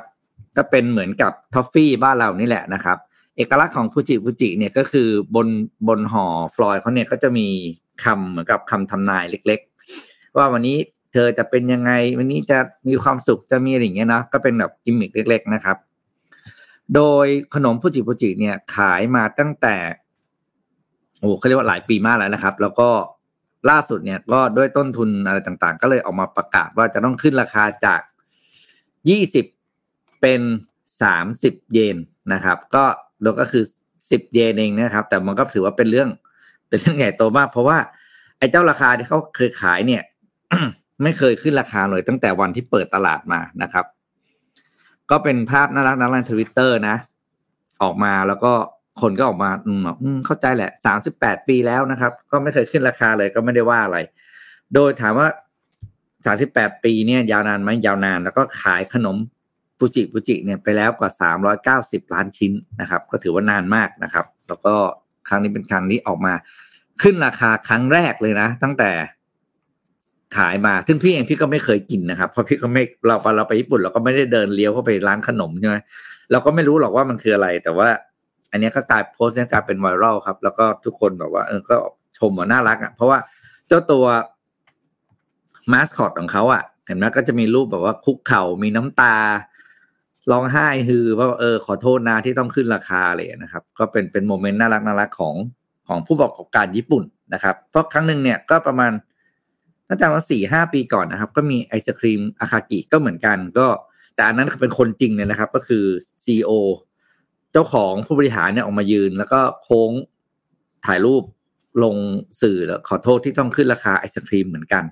Speaker 3: ก็เป็นเหมือนกับทอฟฟี่บ้านเรานี่แหละนะครับ เอกลักษณ์ของฟูจิฟูจิเนี่ยก็คือบนบนห่อฟอยล์เขาเนี่ยก็จะมีคำเหมือนกับคำทำนายเล็ก ๆ ว่าวันนี้เธอจะเป็นยังไง วันนี้จะมีความสุขจะมีอะไรอย่างเงี้ยนะก็เป็นแบบกิมมิคเล็ก ๆ นะครับ โดยขนมฟูจิฟูจิเนี่ยขายมาตั้งแต่ โอ้เขาเรียกว่าหลายปีมากแล้วนะครับ แล้วก็ล่าสุดเนี่ยก็ด้วยต้นทุนอะไรต่างๆ ก็เลยออกมาประกาศว่าจะต้องขึ้นราคาจากยี่สิบเป็นสามสิบเยนนะครับ ก็แล้วก็คือสิบเยนเองนะครับ แต่มันก็ถือว่าเป็นเรื่อง เป็นเรื่องใหญ่โตมาก เพราะว่าไอ้เจ้าราคาที่เขาเคยขายเนี่ย ไม่เคยขึ้นราคาเลยตั้งแต่วันที่เปิดตลาดมานะครับ ก็เป็นภาพน่ารักน่ารักทวิตเตอร์นะ ออกมาแล้วก็ คนก็ออกมาอืมบอกเข้าใจแหละสามสิบแปดปีแล้วนะครับ ก็ไม่เคยขึ้นราคาเลยก็ไม่ได้ว่าอะไร โดยถามว่าสามสิบแปดปีเนี่ยยาวนานไหมยาวนาน แล้วก็ขายขนมฟูจิฟูจิเนี่ยไปแล้วกว่าสามร้อยเก้าสิบล้านชิ้นนะครับ ก็ถือว่านานมากนะครับ แล้วก็ครั้งนี้เป็นครั้งนี้ออกมา ขึ้นราคาครั้งแรกเลยนะ ตั้งแต่ขายมาซึ่งพี่เองพี่ก็ไม่เคยกินนะครับ เพราะพี่ก็ไม่เราไปเราไปญี่ปุ่นเราก็ไม่ได้เดินเลี้ยวเข้าไปร้านขนมใช่ไหมเราก็ไม่รู้หรอกว่ามันคืออะไร แต่ว่า อันนี้ก็กลายโพสต์นี้กลายเป็นไวรัลครับ แล้วก็ทุกคนแบบว่าเออก็ชมว่าน่ารักอะเพราะว่าเจ้าตัวมาสคอตของเขาอะ เห็นไหมก็จะมีรูปแบบว่าคุกเข่ามีน้ำตาร้องไห้ฮือว่าเออขอโทษนะที่ต้องขึ้นราคาเลยนะครับ ก็เป็นเป็นโมเมนต์น่ารักน่ารักของของผู้ประกอบการญี่ปุ่นนะครับ เพราะครั้งหนึ่งเนี่ยก็ประมาณน่าจะมาสี่ห้าปีก่อนนะครับ ก็มีไอศครีมอาคากิก็เหมือนกัน ก็แต่อันนั้นเป็นคนจริงเนี่ยนะครับ ก็คือซีอ เจ้าของผู้บริหารเนี่ยออกมายืน แล้วก็โค้งถ่ายรูปลงสื่อแล้วขอโทษที่ต้องขึ้นราคาไอศครีมเหมือนกัน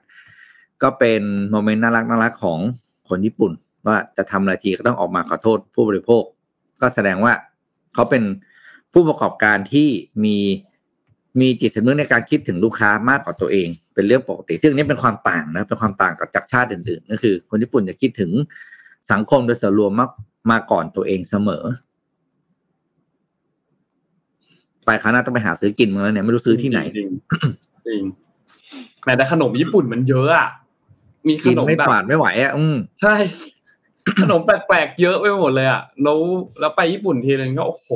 Speaker 3: ก็เป็นโมเมนต์น่ารักน่ารักของคนญี่ปุ่น ว่าจะทำอะไรทีก็ต้องออกมาขอโทษผู้บริโภค ก็แสดงว่าเขาเป็นผู้ประกอบการที่มีมีจิตสำนึกในการคิดถึงลูกค้ามากกว่าตัวเอง เป็นเรื่องปกติ ซึ่งนี้เป็นความต่างนะเป็นความต่างกับจากชาติอื่นๆก็คือ คนญี่ปุ่นจะคิดถึงสังคมโดยส่วนรวมมากมาก่อนตัวเองเสมอ ไปคราวหน้าต้องไปหาซื้อกินมาแล้วเนี่ยไม่รู้ซื้อที่ไหน
Speaker 2: จริงจริงแม้แต่ขนมญี่ปุ่นมันเยอะอะมีข
Speaker 3: กิน
Speaker 2: นม
Speaker 3: ไม่
Speaker 2: แบบ
Speaker 3: ปาดไม่ไหวอะอืม
Speaker 2: ใช่ขนมแปลกๆเยอะไปหมดเลยอะแล้วแล้วไปญี่ปุ่นทีนึงก็โอ้โห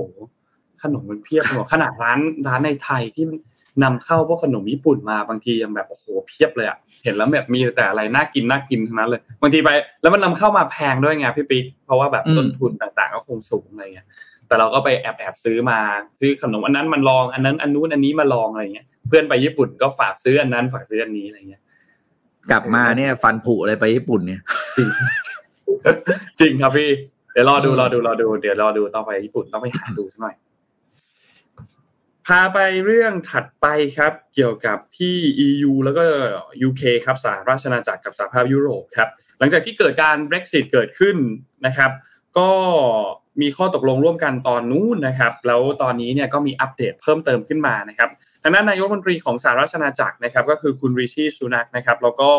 Speaker 2: ขนมมันเพียบหมดขนาดร้านร้านในไทยที่นำเข้าพวกขนมญี่ปุ่นมาบางทียังแบบโอ้โหเพียบเลยอะเห็นแล้วแบบมีแต่อะไรน่ากินน่ากินทั้งนั้นเลยบางทีไป แล้วมันนำเข้ามาแพงด้วยไงพี่ปิ๊กเพราะว่าแบบต้นทุนต่างๆก็คงสูงอะไรเงี้ย แต่เราก็ไปแอบแอบซื้อมาซื้อขนมอันนั้นมันลองอันนั้นอันนู้นอันนี้มาลองอะไรเงี้ยเพื่อนไปญี่ปุ่นก็ฝากซื้ออันนั้นฝากซื้ออันนี้อะไรเงี้ย
Speaker 3: กลับมาเนี่ย ฟันผุอะไรไปญี่ปุ่นเนี่ย
Speaker 2: จริงครับพี่ เดี๋ยวรอดู
Speaker 3: อืม
Speaker 2: รอดูรอดู เดี๋ยวรอดูต้องไปญี่ปุ่นต้องไปหาดูสักหน่อย พาไปเรื่องถัดไปครับ เกี่ยวกับที่ EU แล้วก็ UK ครับสหราชอาณาจักรกับสหภาพยุโรปครับ หลังจากที่เกิดการ Brexit เกิดขึ้นนะครับ ก็ มีข้อตกลงร่วมกันตอนนู้นนะครับ แล้วตอนนี้เนี่ยก็มีอัปเดตเพิ่มเติมขึ้นมานะครับทางด้านนายกรัฐมนตรีของสหราชอาณาจักรนะครับ ก็คือคุณริชี ซูนักนะครับ แล้วก็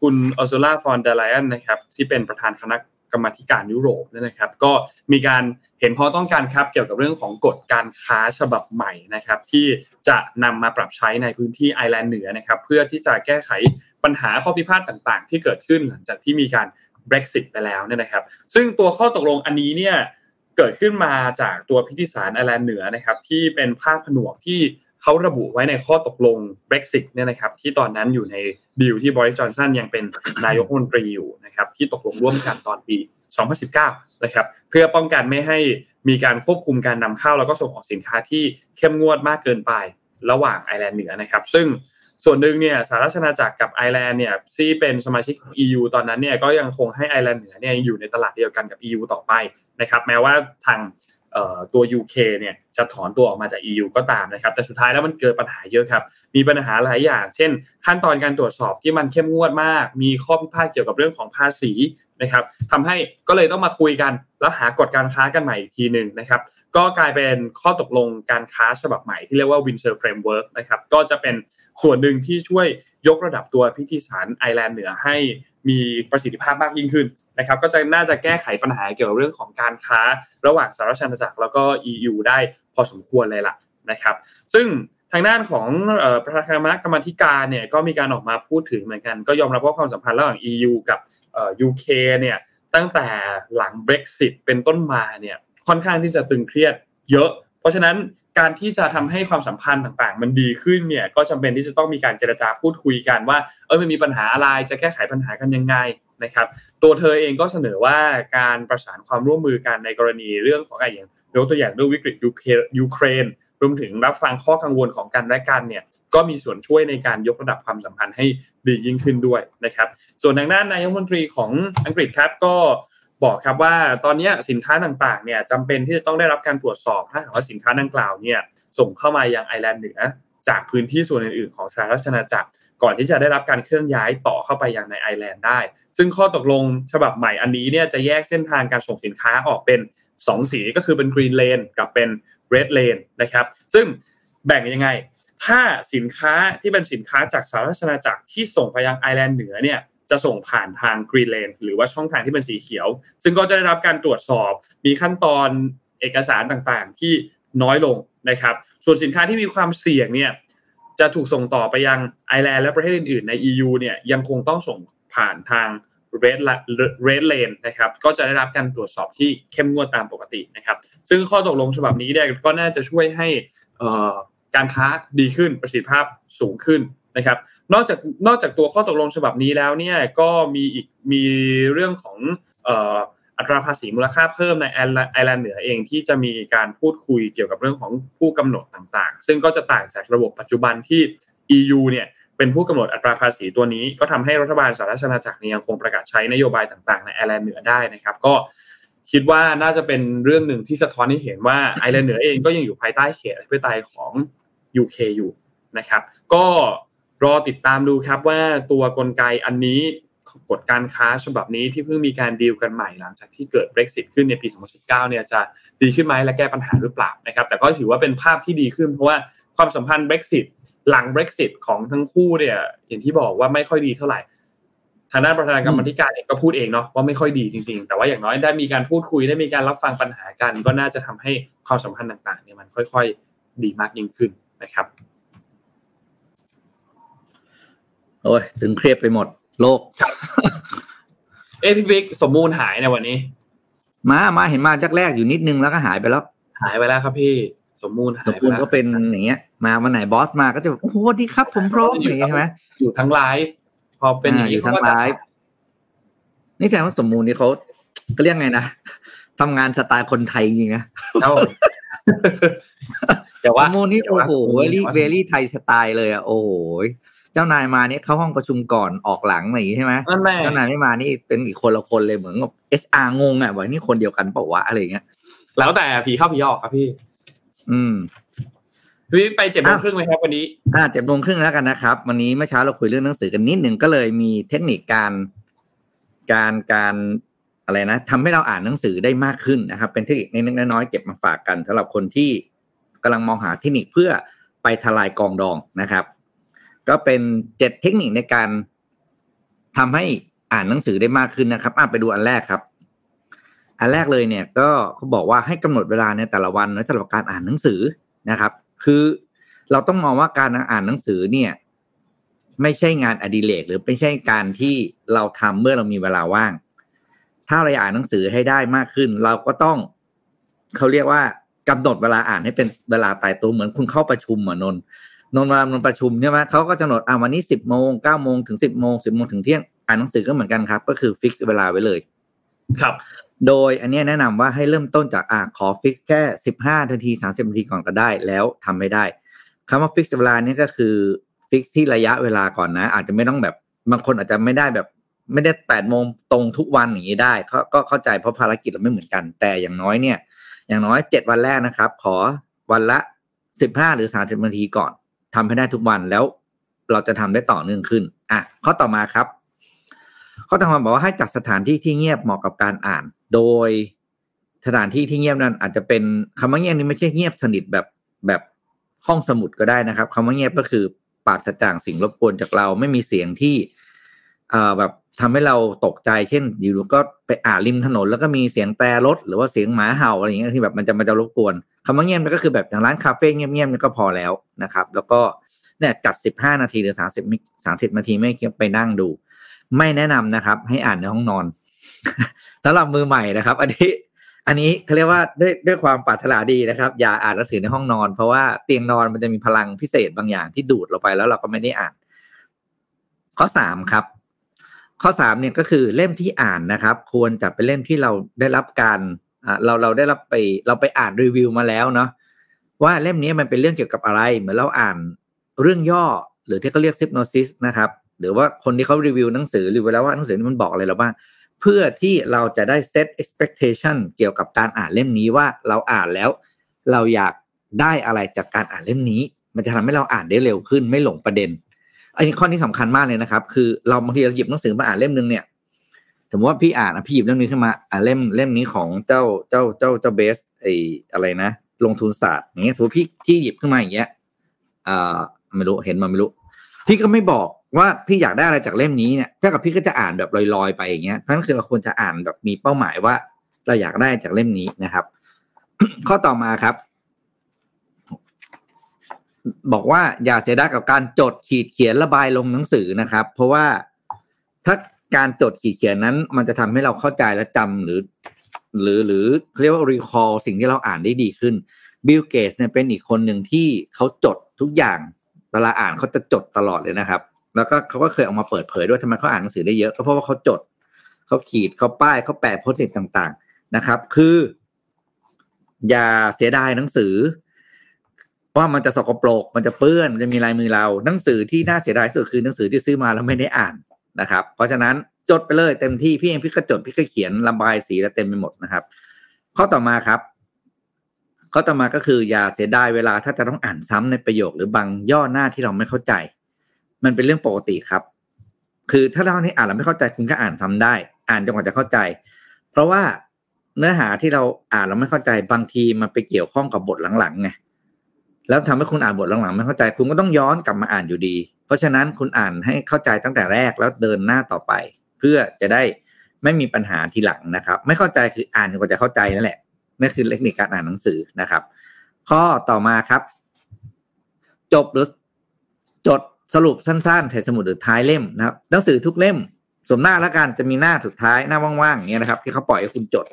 Speaker 2: คุณออซูล่าฟอนเดลไลนนะครับ ที่เป็นประธานคณะกรรมธิการยุโรปนะครับ ก็มีการเห็นพ้องต้องกันครับเกี่ยวกับเรื่องของกฎการค้าฉบับใหม่นะครับ ที่จะนำมาปรับใช้ในพื้นที่ไอร์แลนด์เหนือนะครับ เพื่อที่จะแก้ไขปัญหาข้อพิพาทต่าง ๆ ที่เกิดขึ้นหลังจากที่มีการ Brexit ไปแล้วเนี่ยนะครับ ซึ่งตัวข้อตกลงอันนี้เนี่ย เกิดขึ้นมาจากตัวพิธีสารไอร์แลนด์เหนือนะครับที่เป็นภาคผนวกที่เขาระบุไว้ในข้อตกลง Brexit เนี่ยนะครับที่ตอนนั้นอยู่ในดีลที่บริสจอนสันยังเป็นนายกรัฐมนตรีอยู่นะครับที่ตกลงร่วมกันตอนปี 2019 นะครับเพื่อป้องกันไม่ให้มีการควบคุมการนำเข้าแล้วก็ส่งออกสินค้าที่เข้มงวดมากเกินไประหว่างไอร์แลนด์เหนือนะครับ ซึ่ง ส่วนหนึ่งเนี่ยสหราชอาณาจักรกับไอร์แลนด์เนี่ยที่เป็นสมาชิกของ EU ตอนนั้นเนี่ยก็ยังคงให้ไอร์แลนด์เหนือเนี่ยอยู่ในตลาดเดียวกันกับ EU ต่อไปนะครับแม้ว่าทางตัว UK เนี่ย จะถอนตัวออกมาจาก EU ก็ตามนะครับ แต่สุดท้ายแล้วมันเกิดปัญหาเยอะครับ มีปัญหาหลายอย่าง เช่น ขั้นตอนการตรวจสอบที่มันเข้มงวดมาก มีข้อพิพาทเกี่ยวกับเรื่องของภาษีนะครับทำให้ก็เลยต้องมาคุยกัน แล้วหากฎการค้ากันใหม่อีกทีหนึ่งนะครับ ก็กลายเป็นข้อตกลงการค้าฉบับใหม่ที่เรียกว่า Windsor Framework นะครับ ก็จะเป็นส่วนหนึ่งที่ช่วยยกระดับตัวพิธีสารไอร์แลนด์เหนือให้มีประสิทธิภาพมากยิ่งขึ้นนะครับ ก็จะน่าจะแก้ไขปัญหาเกี่ยวกับเรื่องของการค้า ระหว่างสหรัฐอเมริกาแล้วก็ EU ได้ พอสมควรเลยล่ะนะครับ ซึ่งทางด้านของประธานคณะกรรมธิการเนี่ยก็มีการออกมาพูดถึงเหมือนกัน ก็ยอมรับว่าความสัมพันธ์ระหว่าง EU กับ UK เนี่ยตั้งแต่หลัง Brexit เป็นต้นมาเนี่ยค่อนข้างที่จะตึงเครียดเยอะ เพราะฉะนั้นการที่จะทำให้ความสัมพันธ์ต่างๆ มันดีขึ้นเนี่ยก็จำเป็นที่จะต้องมีการเจรจาพูดคุยกันว่าเออมันมีปัญหาอะไรจะแก้ไขปัญหากันยังไงนะครับ ตัวเธอเองก็เสนอว่าการประสานความร่วมมือกันในกรณีเรื่องของอะไรอย่าง ยกตัวอย่างเรื่องวิกฤตยูเครนยูเครนรวมถึงรับฟังข้อกังวลของกันและกันเนี่ยก็มีส่วนช่วยในการยกระดับความสัมพันธ์ให้ดียิ่งขึ้นด้วยนะครับ ส่วนทางด้านนายกรัฐมนตรีของอังกฤษครับก็บอกครับว่าตอนนี้สินค้าต่างๆเนี่ยจำเป็นที่จะต้องได้รับการตรวจสอบถ้าหากว่าสินค้าดังกล่าวเนี่ยส่งเข้ามายังไอร์แลนด์เหนือ จากพื้นที่ส่วนอื่นๆของสหราชอาณาจักร ก่อนที่จะได้รับการเคลื่อนย้ายต่อเข้าไปยังในไอร์แลนด์ได้ ซึ่งข้อตกลงฉบับใหม่อันนี้เนี่ยจะแยกเส้นทางการส่งสินค้าออกเป็น 2 สีก็คือเป็น green lane กับเป็น red lane นะครับ ซึ่งแบ่งยังไง ถ้าสินค้าที่เป็นสินค้าจากสหราชอาณาจักรที่ส่งไปยังไอร์แลนด์เหนือเนี่ยจะส่งผ่านทาง green lane หรือว่าช่องทางที่เป็นสีเขียว ซึ่งก็จะได้รับการตรวจสอบมีขั้นตอนเอกสารต่างๆ ที่น้อยลงนะครับ ส่วนสินค้าที่มีความเสี่ยงเนี่ยจะถูกส่งต่อไปยังไอร์แลนด์และประเทศอื่นๆใน EU เนี่ยยังคงต้องส่งผ่านทาง red red lane นะครับก็จะได้รับการตรวจสอบที่เข้มงวดตามปกตินะครับ ซึ่งข้อตกลงฉบับนี้เนี่ยก็น่าจะช่วยให้การค้าดีขึ้นประสิทธิภาพสูงขึ้นนะครับ นอกจากนอกจากตัวข้อตกลงฉบับนี้แล้วเนี่ยก็มีอีกมีเรื่องของอัตราภาษีมูลค่าเพิ่มในไอร์แลนด์เหนือเองที่จะมีการพูดคุยเกี่ยวกับเรื่องของข้อกำหนดต่างๆ ซึ่งก็จะต่างจากระบบปัจจุบันที่ EU เนี่ย เป็นผู้กำหนดอัตราภาษีตัวนี้ ก็ทำให้รัฐบาลสหราชอาณาจักรยังคงประกาศใช้นโยบายต่างๆ ในไอร์แลนด์เหนือได้นะครับ ก็คิดว่าน่าจะเป็นเรื่องหนึ่งที่สะท้อนให้เห็นว่าไอร์แลนด์เหนือเองก็ยังอยู่ภายใต้เขตอธิปไตยของ UK อยู่นะครับ ก็รอติดตามดูครับว่าตัวกลไกอันนี้กฎการค้าฉบับนี้ที่เพิ่งมีการดีลกันใหม่หลังจากที่เกิด Brexit ขึ้นในปี 2019 เนี่ยจะดีขึ้นไหมและแก้ปัญหาหรือเปล่านะครับ แต่ก็ถือว่าเป็นภาพที่ดีขึ้นเพราะว่า ความสัมพันธ์ Brexit หลัง Brexit ของทั้งคู่เนี่ย อย่างที่บอกว่าไม่ค่อยดีเท่าไหร่ทางด้านประธานกรรมธิการเองก็พูดเองเนาะว่าไม่ค่อยดีจริงๆ แต่ว่าอย่างน้อยได้มีการพูดคุยได้มีการรับฟังปัญหากัน ก็น่าจะทำให้ความสัมพันธ์ต่างๆเนี่ยมันค่อยๆ ดีมากยิ่งขึ้นนะครับ
Speaker 3: โอ้ยถึงเครียดไปหมด โลก
Speaker 2: เอ้พี่บิ๊กสมมูลหายในวันนี้
Speaker 3: มามาเห็นมาแรกๆอยู่นิดนึงแล้วก็หายไปแล้ว
Speaker 2: หายไปแล้วครับพี่ สมมูลหาย
Speaker 3: สม
Speaker 2: ไป
Speaker 3: บูรณ์
Speaker 2: แล้ว
Speaker 3: ก็เป็นอย่างเงี้ย มาวันไหนบอสมาก็จะแบบโอ้โหดีครับ ผมพร้อมอย่างเงี้ยใช่ไหม
Speaker 2: อยู่ทั้งไลฟ์พอเป็นอย่าง
Speaker 3: อ่าอยู่
Speaker 2: นี้
Speaker 3: ทั้ง
Speaker 2: เขาก็จะ
Speaker 3: ไลฟ์นี่แสดงว่าสมบูรณ์นี่เขาก็เรียกไงนะทำงานสไตล์คนไทยจริงๆนะ
Speaker 2: ครับผมแต่
Speaker 3: ส
Speaker 2: ว่า
Speaker 3: มบูรณ์นี่
Speaker 2: แต่
Speaker 3: โอ้
Speaker 2: ว่า
Speaker 3: โห
Speaker 2: สมบู
Speaker 3: เว
Speaker 2: รณ์
Speaker 3: ลี่
Speaker 2: แต่ว่า
Speaker 3: เวลี่ไทยสไตล์เลยอะโอ้โหเจ้านายมาเนี่ยเข้าห้องประชุมก่อนออกหลังอะไรอย่างงี้ใช่ไหม
Speaker 2: นั่นแม่
Speaker 3: เจ้านายไม่มานี่เป็นอีกคนละคนเลยเหมือนกับเอชอาร์งงอะว่านี่คนเดียวกันเปล่าวะอะไรอย่างเงี้ย
Speaker 2: แล้วแต่ผีเข้าผีออกครับพี่
Speaker 3: อืม
Speaker 2: พี่ไปเจ็ดโมง
Speaker 3: อ้าว
Speaker 2: ครึ่งไหมครับวันนี้
Speaker 3: อ่าเจ็ดโมงครึ่งแล้วกันนะครับ วันนี้เมื่อเช้าเราคุยเรื่องหนังสือกันนิดหนึ่งก็เลยมีเทคนิคการ การการอะไรนะทำให้เราอ่านหนังสือได้มากขึ้นนะครับ เป็นเทคนิคเล็กๆน้อยๆเก็บมาฝากกันสำหรับคนที่กำลังมองหาเทคนิคเพื่อไปทลายกองดองนะครับ ก็เป็นเจ็ดเทคนิคในการทำให้อ่านหนังสือได้มากขึ้นนะครับอะไปดูอันแรกครับ อันแรกเลยเนี่ยก็เขาบอกว่าให้กำหนดเวลาในแต่ละวันนะสำหรับการอ่านหนังสือนะครับ คือเราต้องมองว่าการอ่านหนังสือเนี่ย ไม่ใช่งานอดิเรกหรือไม่ใช่การที่เราทำเมื่อเรามีเวลาว่าง ถ้าเราอ่านหนังสือให้ได้มากขึ้น เราก็ต้องเขาเรียกว่ากำหนดเวลาอ่านให้เป็นเวลาตายตัวเหมือนคุณเข้าประชุมอะนนนนเวลานนประชุมใช่ไหมเขาก็จะกำหนดอ่าวันนี้สิบโมงเก้าโมงถึงสิบโมงสิบโมงถึงเที่ยงอ่านหนังสือก็เหมือนกันครับ ก็คือฟิกเวลาไว้เลย
Speaker 2: ครับ
Speaker 3: โดยอันนี้แนะนำว่าให้เริ่มต้นจากอ่าขอ fix แค่สิบห้านาทีสามสิบนาทีก่อนก็ได้แล้วทำไม่ได้คำว่า fix เวลานี่ก็คือ fix ที่ระยะเวลาก่อนนะ อาจจะไม่ต้องแบบบางคนอาจจะไม่ได้แบบ ไม่ได้แปดโมงตรงทุกวันอย่างนี้ได้ก็เข้าใจเพราะภารกิจเราไม่เหมือนกัน แต่อย่างน้อยเนี่ย อย่างน้อยเจ็ดวันแรกนะครับ ขอวันละสิบห้าหรือสามสิบนาทีก่อนทำให้ได้ทุกวันแล้วเราจะทำได้ต่อเนื่องขึ้น อะข้อต่อมาครับ ข้อต่อมาบอกว่าให้จัดสถานที่ที่เงียบเหมาะกับการอ่าน โดยสถานที่ที่เงียบนั้น อาจจะเป็นคำว่าเงียบนี้ไม่ใช่เงียบสนิทแบบแบบห้องสมุดก็ได้นะครับคำว่าเงียบก็คือปราศจากสิ่งรบกวนจากเราไม่มีเสียงที่เอ่อแบบทำให้เราตกใจเช่น อยู่ก็ไปอ่านริมถนน แล้วก็มีเสียงแต่รถ หรือว่าเสียงหมาเห่าอะไรอย่างเงี้ยที่แบบมันจะมันจะรบกวนคำว่าเงียบก็คือแบบอย่างร้านคาเฟ่เงียบๆนี่ก็พอแล้วนะครับ แล้วก็เนี่ยจัดสิบห้านาทีหรือสามสิบสามสิบนาทีไม่ไปนั่งดู ไม่แนะนำนะครับ ให้อ่านในห้องนอน สำหรับมือใหม่นะครับ อันนี้ อันนี้เขาเรียกว่าด้วยด้วยความปรารถนาดีนะครับ อย่าอ่านหนังสือในห้องนอน เพราะว่าเตียงนอนมันจะมีพลังพิเศษบางอย่างที่ดูดเราไปแล้วเราก็ไม่ได้อ่าน ข้อสามครับ ข้อสามเนี่ยก็คือเล่มที่อ่านนะครับ ควรจะเป็นเล่มที่เราได้รับการเราเราได้รับไปเราไปอ่านรีวิวมาแล้วเนาะว่าเล่มนี้มันเป็นเรื่องเกี่ยวกับอะไร เหมือนเราอ่านเรื่องย่อหรือที่เขาเรียกซิปโนซิสนะครับ หรือว่าคนที่เขารีวิวหนังสือรีวิวแล้วว่าหนังสือนี้มันบอกอะไรเราบ้าง เพื่อที่เราจะได้ set expectation เกี่ยวกับการอ่านเล่มนี้ว่าเราอ่านแล้ว เราอยากได้อะไรจากการอ่านเล่มนี้ มันจะทำให้เราอ่านได้เร็วขึ้นไม่หลงประเด็น อันนี้ข้อนี้สำคัญมากเลยนะครับ คือเราบางทีเราหยิบหนังสือมาอ่านเล่มนึงเนี่ยสมมติว่าพี่อ่านพี่หยิบเล่มนี้ขึ้นมาอ่านเล่มเล่มนี้ของเจ้าเจ้าเจ้าเจ้าเบสไออะไรนะ ลงทุนศาสตร์อย่างเงี้ยสมมติพี่พี่หยิบขึ้นมาอย่างเงี้ยอ่าไม่รู้เห็นมาไม่รู้ พี่ก็ไม่บอก ว่าพี่อยากได้อะไรจากเล่มนี้เนี่ยถ้ากับพี่ก็จะอ่านแบบลอยๆ ไปอย่างเงี้ยเพราะนั้นคือเราควรจะอ่านแบบมีเป้าหมายว่า เราอยากได้จากเล่มนี้นะครับ ข้อต่อมาครับ บอกว่าอย่าเสียดายกับการจดขีดเขียนระบายลงหนังสือนะครับ เพราะว่าถ้าการจดขีดเขียนนั้น มันจะทำให้เราเข้าใจและจำหรือ หรือหรือเรียกว่า recall สิ่งที่เราอ่านได้ดีขึ้นบิลเกตเนี่ยเป็นอีกคนหนึ่งที่เขาจดทุกอย่างเวลาอ่านเขาจะจดตลอดเลยนะครับ แล้วก็เขาก็เคยออกมาเปิดเผยด้วยทำไมเขาอ่านหนังสือได้เยอะก็เพราะว่าเขาจดเขาขีดเขาป้ายเขาแปะโพสต์สิต่าง ๆ นะครับ คือ อย่าเสียดายหนังสือว่ามันจะสกปรกมันจะเปื้อนมันจะมีลายมือเรา หนังสือที่น่าเสียดายสุดคือหนังสือที่ซื้อมาแล้วไม่ได้อ่านนะครับ เพราะฉะนั้นจดไปเลยเต็มที่พี่เองพี่ก็จดพี่ก็เขียนระบายสีแล้วเต็มไปหมดนะครับ ข้อต่อมาครับ ข้อต่อมาก็คืออย่าเสียดายเวลาถ้าจะต้องอ่านซ้ำในประโยคหรือบางย่อหน้าที่เราไม่เข้าใจ มันเป็นเรื่องปกติครับ คือถ้าเรานี้อ่านเราไม่เข้าใจคุณก็อ่านซ้าได้ อ่านจนกว่าจะเข้าใจ เพราะว่าเนื้อหาที่เราอ่านเราไม่เข้าใจบางทีมันไปเกี่ยวข้องกับบทหลังๆไงแล้วทำให้คุณอ่านบทหลังๆไม่เข้าใจ คุณก็ต้องย้อนกลับมาอ่านอยู่ดี เพราะฉะนั้นคุณอ่านให้เข้าใจตั้งแต่แรกแล้วเดินหน้าต่อไป เพื่อจะได้ไม่มีปัญหาทีหลังนะครับ ไม่เข้าใจคืออ่านจนกว่าจะเข้าใจนั่นแหละนั่นคือเทคนิคการอ่านหนังสือนะครับ ข้อต่อมาครับ จบหรือจด สรุปสั้นๆถ่สมุดหรือท้ายเล่มนะครับหนังสือทุกเล่มสมหน้าล้วกันจะมีหน้าสุดท้ายหน้าว่างๆอย่างเงี้ยนะครับ ที่เขาปล่อยให้คุณจด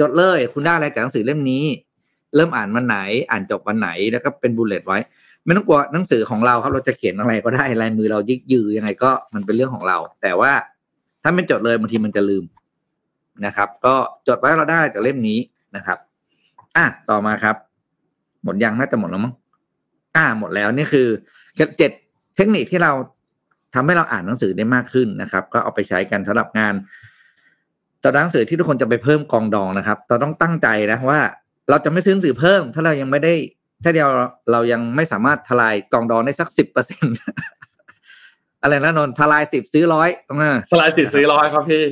Speaker 3: จดเลย คุณได้อะไรจากหนังสือเล่มนี้ เริ่มอ่านวันไหน อ่านจบวันไหนแล้วก็เป็นบูลเลตไว้ ไม่ต้องกลัวหนังสือของเราครับเราจะเขียนอะไรก็ได้ลายมือเรายิกยือยังไงก็มันเป็นเรื่องของเรา แต่ว่าถ้าไม่จดเลยบางทีมันจะลืมนะครับ ก็จดไว้เราได้จากเล่มนี้นะครับ อะต่อมาครับ หมดยังน่าจะหมดแล้วมั้งอ่าหมดแล้วนี่คือเจ็ด เทคนิคที่เราทำให้เราอ่านหนังสือได้มากขึ้นนะครับ ก็เอาไปใช้กันสำหรับงานตอนหนังสือที่ทุกคนจะไปเพิ่มกองดองนะครับเราต้องตั้งใจนะว่า เราจะไม่ซื้อหนังสือเพิ่ม ถ้าเรายังไม่ได้ ถ้าเดียวเรายังไม่สามารถทลายกองดองได้สักสิบเปอร์เซ็นอะไรนะนนทลายสิบซื้อร้อยตรงนั้น
Speaker 2: สลายสิบซื้อร้อยครับพี่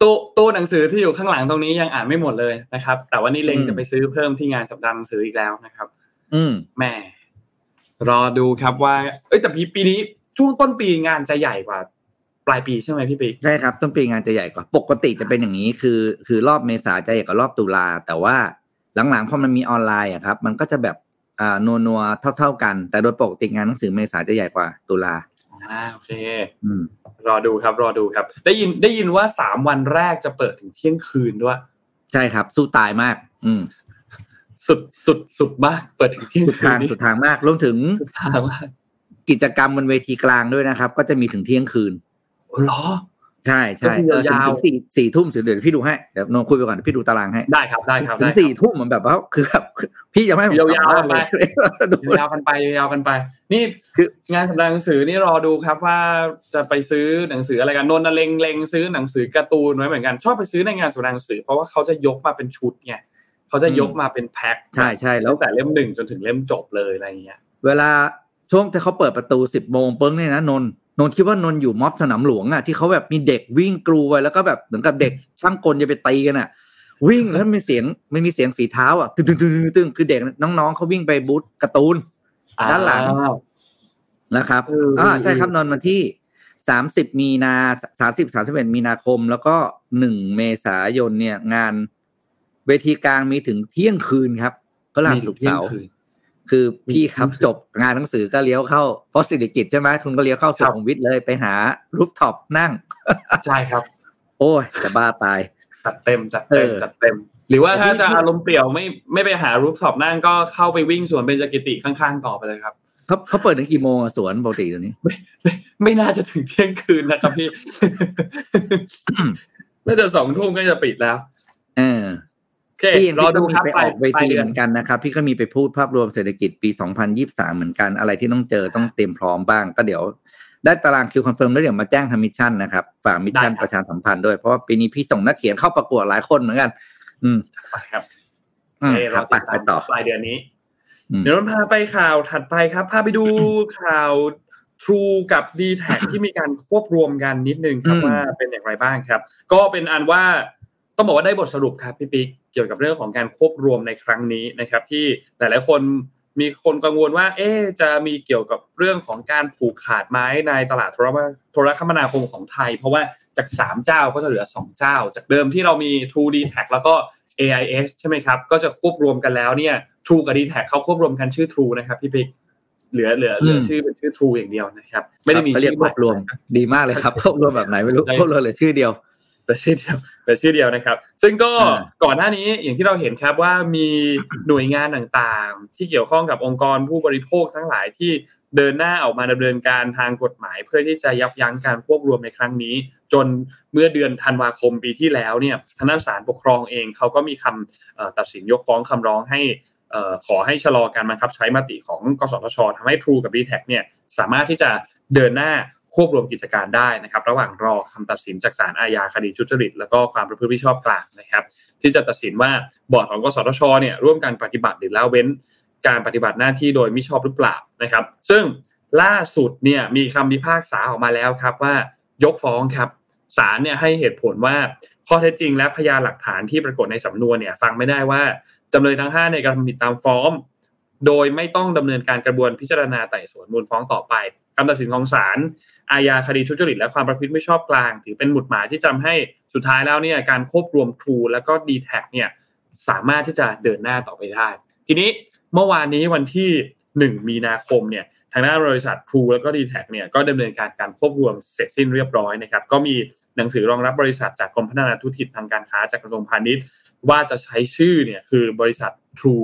Speaker 2: ตู้ตู้หนังสือที่อยู่ข้างหลังตรงนี้ยังอ่านไม่หมดเลยนะครับ แต่ว่านี่เล็งจะไปซื้อเพิ่มที่งานสัปดาห์หนังสืออีกแล้วนะครับ
Speaker 3: อืม
Speaker 2: แม่ รอดูครับว่า เอ้ยแต่ปีปีนี้ช่วงต้นปีงานจะใหญ่กว่า ปลายปีใช่ไหมพี่ปี
Speaker 3: ใช่ครับ ต้นปีงานจะใหญ่กว่า ปกติจะเป็นอย่างนี้คือ คือรอบเมษาจะใหญ่กว่ารอบตุลาแต่ว่าหลังๆพอมันมีออนไลน์อะครับ มันก็จะแบบอ่านัวนัวเท่า ๆกัน แต่โดยปกติงานหนังสือเมษาจะใหญ่กว่าตุลา
Speaker 2: อ่าโอเค อืม รอดูครับ รอดูครับ ได้ยินได้ยินว่าสามวันแรกจะเปิดถึงเที่ยงคืนด้วย
Speaker 3: ใช่ครับ สู้ตายมาก อืม
Speaker 2: สุดสุดสุดมากเปิดถึงที่
Speaker 3: สุดทางสุดทางมากรวมถึง
Speaker 2: สุดทางมาก
Speaker 3: กิจกรรมบนเวทีกลางด้วยนะครับ ก็จะมีถึงเที่ยงคืน
Speaker 2: หรอ
Speaker 3: ใช่ใช่เออถึงสี่สี่ทุ่มสิเดี๋ยวพี่ดูให้เดี๋ยวนงคุยไปก่อนพี่ดูตารางให้
Speaker 2: ได้ครับได้ครับ
Speaker 3: ถึงสี่ทุ่มเหมือนแบบว่าคือแบบพี่จะไม่
Speaker 2: ยาวๆกันไปยาวกันไปยาวกันไป นี่คืองานสัปดาห์หนังสือนี่รอดูครับว่าจะไปซื้อหนังสืออะไรกันนนเลงเลงซื้อหนังสือการ์ตูนไว้เหมือนกันชอบไปซื้อในงานสัปดาห์หนังสือเพราะว่าเขาจะยกมาเป็นชุดไง เขาจะยกมาเป็นแพ็ค
Speaker 3: ใช่ใช่
Speaker 2: แล้วแต่เล่มหนึ่งจนถึงเล่มจบเลยอะไรเงี้ย
Speaker 3: เวลาช่วงที่เขาเปิดประตูสิบโมงเปิ้งเนี่ยนะนนนนคิดว่านนอยู่ม็อบสนามหลวงอะที่เขาแบบมีเด็กวิ่งกรูไว้แล้วก็แบบเหมือนกับเด็กช่างกลจะไปตีกันอะ วิ่งแล้วมีเสียงไม่มีเสียงฝีเท้าอะตึ้งตึ้งตึ้งตึ้งคือเด็กน้องๆเขาวิ่งไปบูธการ์ตูนด้านหลังนะครับอ่าใช่ครับนนวันที่สามสิบมีนาสามสิบสามสิบเอ็ดมีนาคม แล้วก็หนึ่งเมษายนเนี่ยงาน เวทีกลางมีถึงเที่ยงคืนครับพระรามสุกเสาร์คือพี่ครับจบงานหนังสือก็เลี้ยวเข้าเพราะสิริกิติ์ใช่ไหมคุณก็เลี้ยวเข้าสุขุมวิทเลยไปหา rooftop นั่ง
Speaker 2: ใช่ครับ
Speaker 3: โอ้ยจะบ้าตาย
Speaker 2: จัดเต็มจัดเต็มจัดเต็ม หรือว่าถ้าจะอารมณ์เปลี่ยวไม่ไม่ไปหา rooftop นั่งก็เข้าไปวิ่งสวนเบญจกิติข้างๆต่อไปเลยครับ
Speaker 3: เขาเขาเปิดถึงกี่โมงสวนปกติตรงนี้
Speaker 2: ไม่ไม่น่าจะถึงเที่ยงคืนนะครับพี่น่าจะสองทุ่มก็จะปิดแล้ว
Speaker 3: เออ พี่รอดูครับไปออกเวทีเหมือนกันนะครับ พี่ก็มีไปพูดภาพรวมเศรษฐกิจปี 2023 เหมือนกันอะไรที่ต้องเจอต้องเตรียมพร้อมบ้าง ก็เดี๋ยว ได้ตารางคิว confirm แล้วเดี๋ยวมาแจ้งทำ Mission นะครับฝาก Mission ประชาสัมพันธ์ด้วยเพราะว่าปีนี้พี่ส่งนักเขียนเข้าประกวดหลายคนเหมือนกัน อืม
Speaker 2: ครับ
Speaker 3: ครับไปต่อ
Speaker 2: ปลายเดือนนี้ เดี๋ยวเราพาไปข่าวถัดไปครับพาไปดูข่าว True กับ dtacที่มีการควบรวมกันนิดนึงครับว่าเป็นอย่างไรบ้างครับ ก็เป็นอันว่า ต้องบอกว่าได้บทสรุปครับพี่ปิ๊กเกี่ยวกับเรื่องของการควบรวมในครั้งนี้นะครับ ที่หลาย ๆ คนมีคนกังวลว่า เอ๊จะมีเกี่ยวกับเรื่องของการผูกขาดไม้ในตลาดโทรคมนาคมของไทย เพราะว่าจาก 3 เจ้าก็จะเหลือ 2 เจ้า จากเดิมที่เรามี True d t a c แล้วก็ AIS ใช่ไหมครับ ก็จะควบรวมกันแล้วเนี่ย True กับ d t a c เขาควบรวมกันชื่อ True นะครับพี่ปิ๊กเหลือเหลือเหลือชื่อเป็นชื่อ True อย่างเดียวนะครับ ไม่ได้มีชื่อ
Speaker 3: ควบรวม ดีมากเลยครับควบรวมแบบไหนไม่รู้ควบรวมเลยชื่อเดียว
Speaker 2: แต่ชื่อเดียวแต่ชื่อเดียวนะครับ ซึ่งก็ก่อนหน้านี้อย่างที่เราเห็นครับว่ามีหน่วยงานต่างๆ ที่เกี่ยวข้องกับองค์กรผู้บริโภคทั้งหลายที่เดินหน้าออกมาดำเนินการทางกฎหมาย เพื่อที่จะยับยั้งการควบรวมในครั้งนี้ จนเมื่อเดือนธันวาคมปีที่แล้วเนี่ยทางด้านศาลปกครองเองเขาก็มีคำตัดสินยกฟ้องคำร้องให้เอ่อขอให้ชะลอการบังคับใช้มติของกสทชทำให้ True กับ d t แทเนี่ยสามารถที่จะเดินหน้า ควบรวมกิจการได้นะครับ ระหว่างรอคำตัดสินจากศาลอาญาคดีทุจริต แล้วก็ความประพฤติมิดชอบกลางนะครับ ที่จะตัดสินว่าบอร์ดของกสทชเนี่ยร่วมกันปฏิบัติหรือละเว้น การปฏิบัติหน้าที่โดยมิชอบหรือเปล่านะครับ ซึ่งล่าสุดเนี่ยมีคำพิพากษาออกมาแล้วครับว่ายกฟ้องครับศาลเนี่ยให้เหตุผลว่าข้อเท็จจริงและพยานหลักฐานที่ปรากฏในสำนวนเนี่ยฟังไม่ได้ว่าจำเลยทั้ง5ในการทำผิดตามฟ้อง โดยไม่ต้องดำเนินการกระบวนพิจารณาไต่สวนมูลฟ้องต่อไปคำตัดสินของศาลอาญาคดีทุจริตและความประพฤติไม่ชอบกลาง ถือเป็นหมุดหมายที่ทำให้สุดท้ายแล้วเนี่ยการควบรวม True แล้วก็ d t แท็เนี่ยสามารถที่จะเดินหน้าต่อไปได้ ทีนี้เมื่อวานนี้วันที่ 1 มีนาคมเนี่ยทางด้านบริษัท True แล้วก็ d t แท็เนี่ยก็ดำเนินการการควบรวมเสร็จสิ้นเรียบร้อยนะครับก็มีหนังสือรองรับบริษัทจากกรมพัฒนาธุรกิจทางการค้าจากกระทรวงพาณิชย์ ว่าจะใช้ชื่อเนี่ยคือบริษัททรู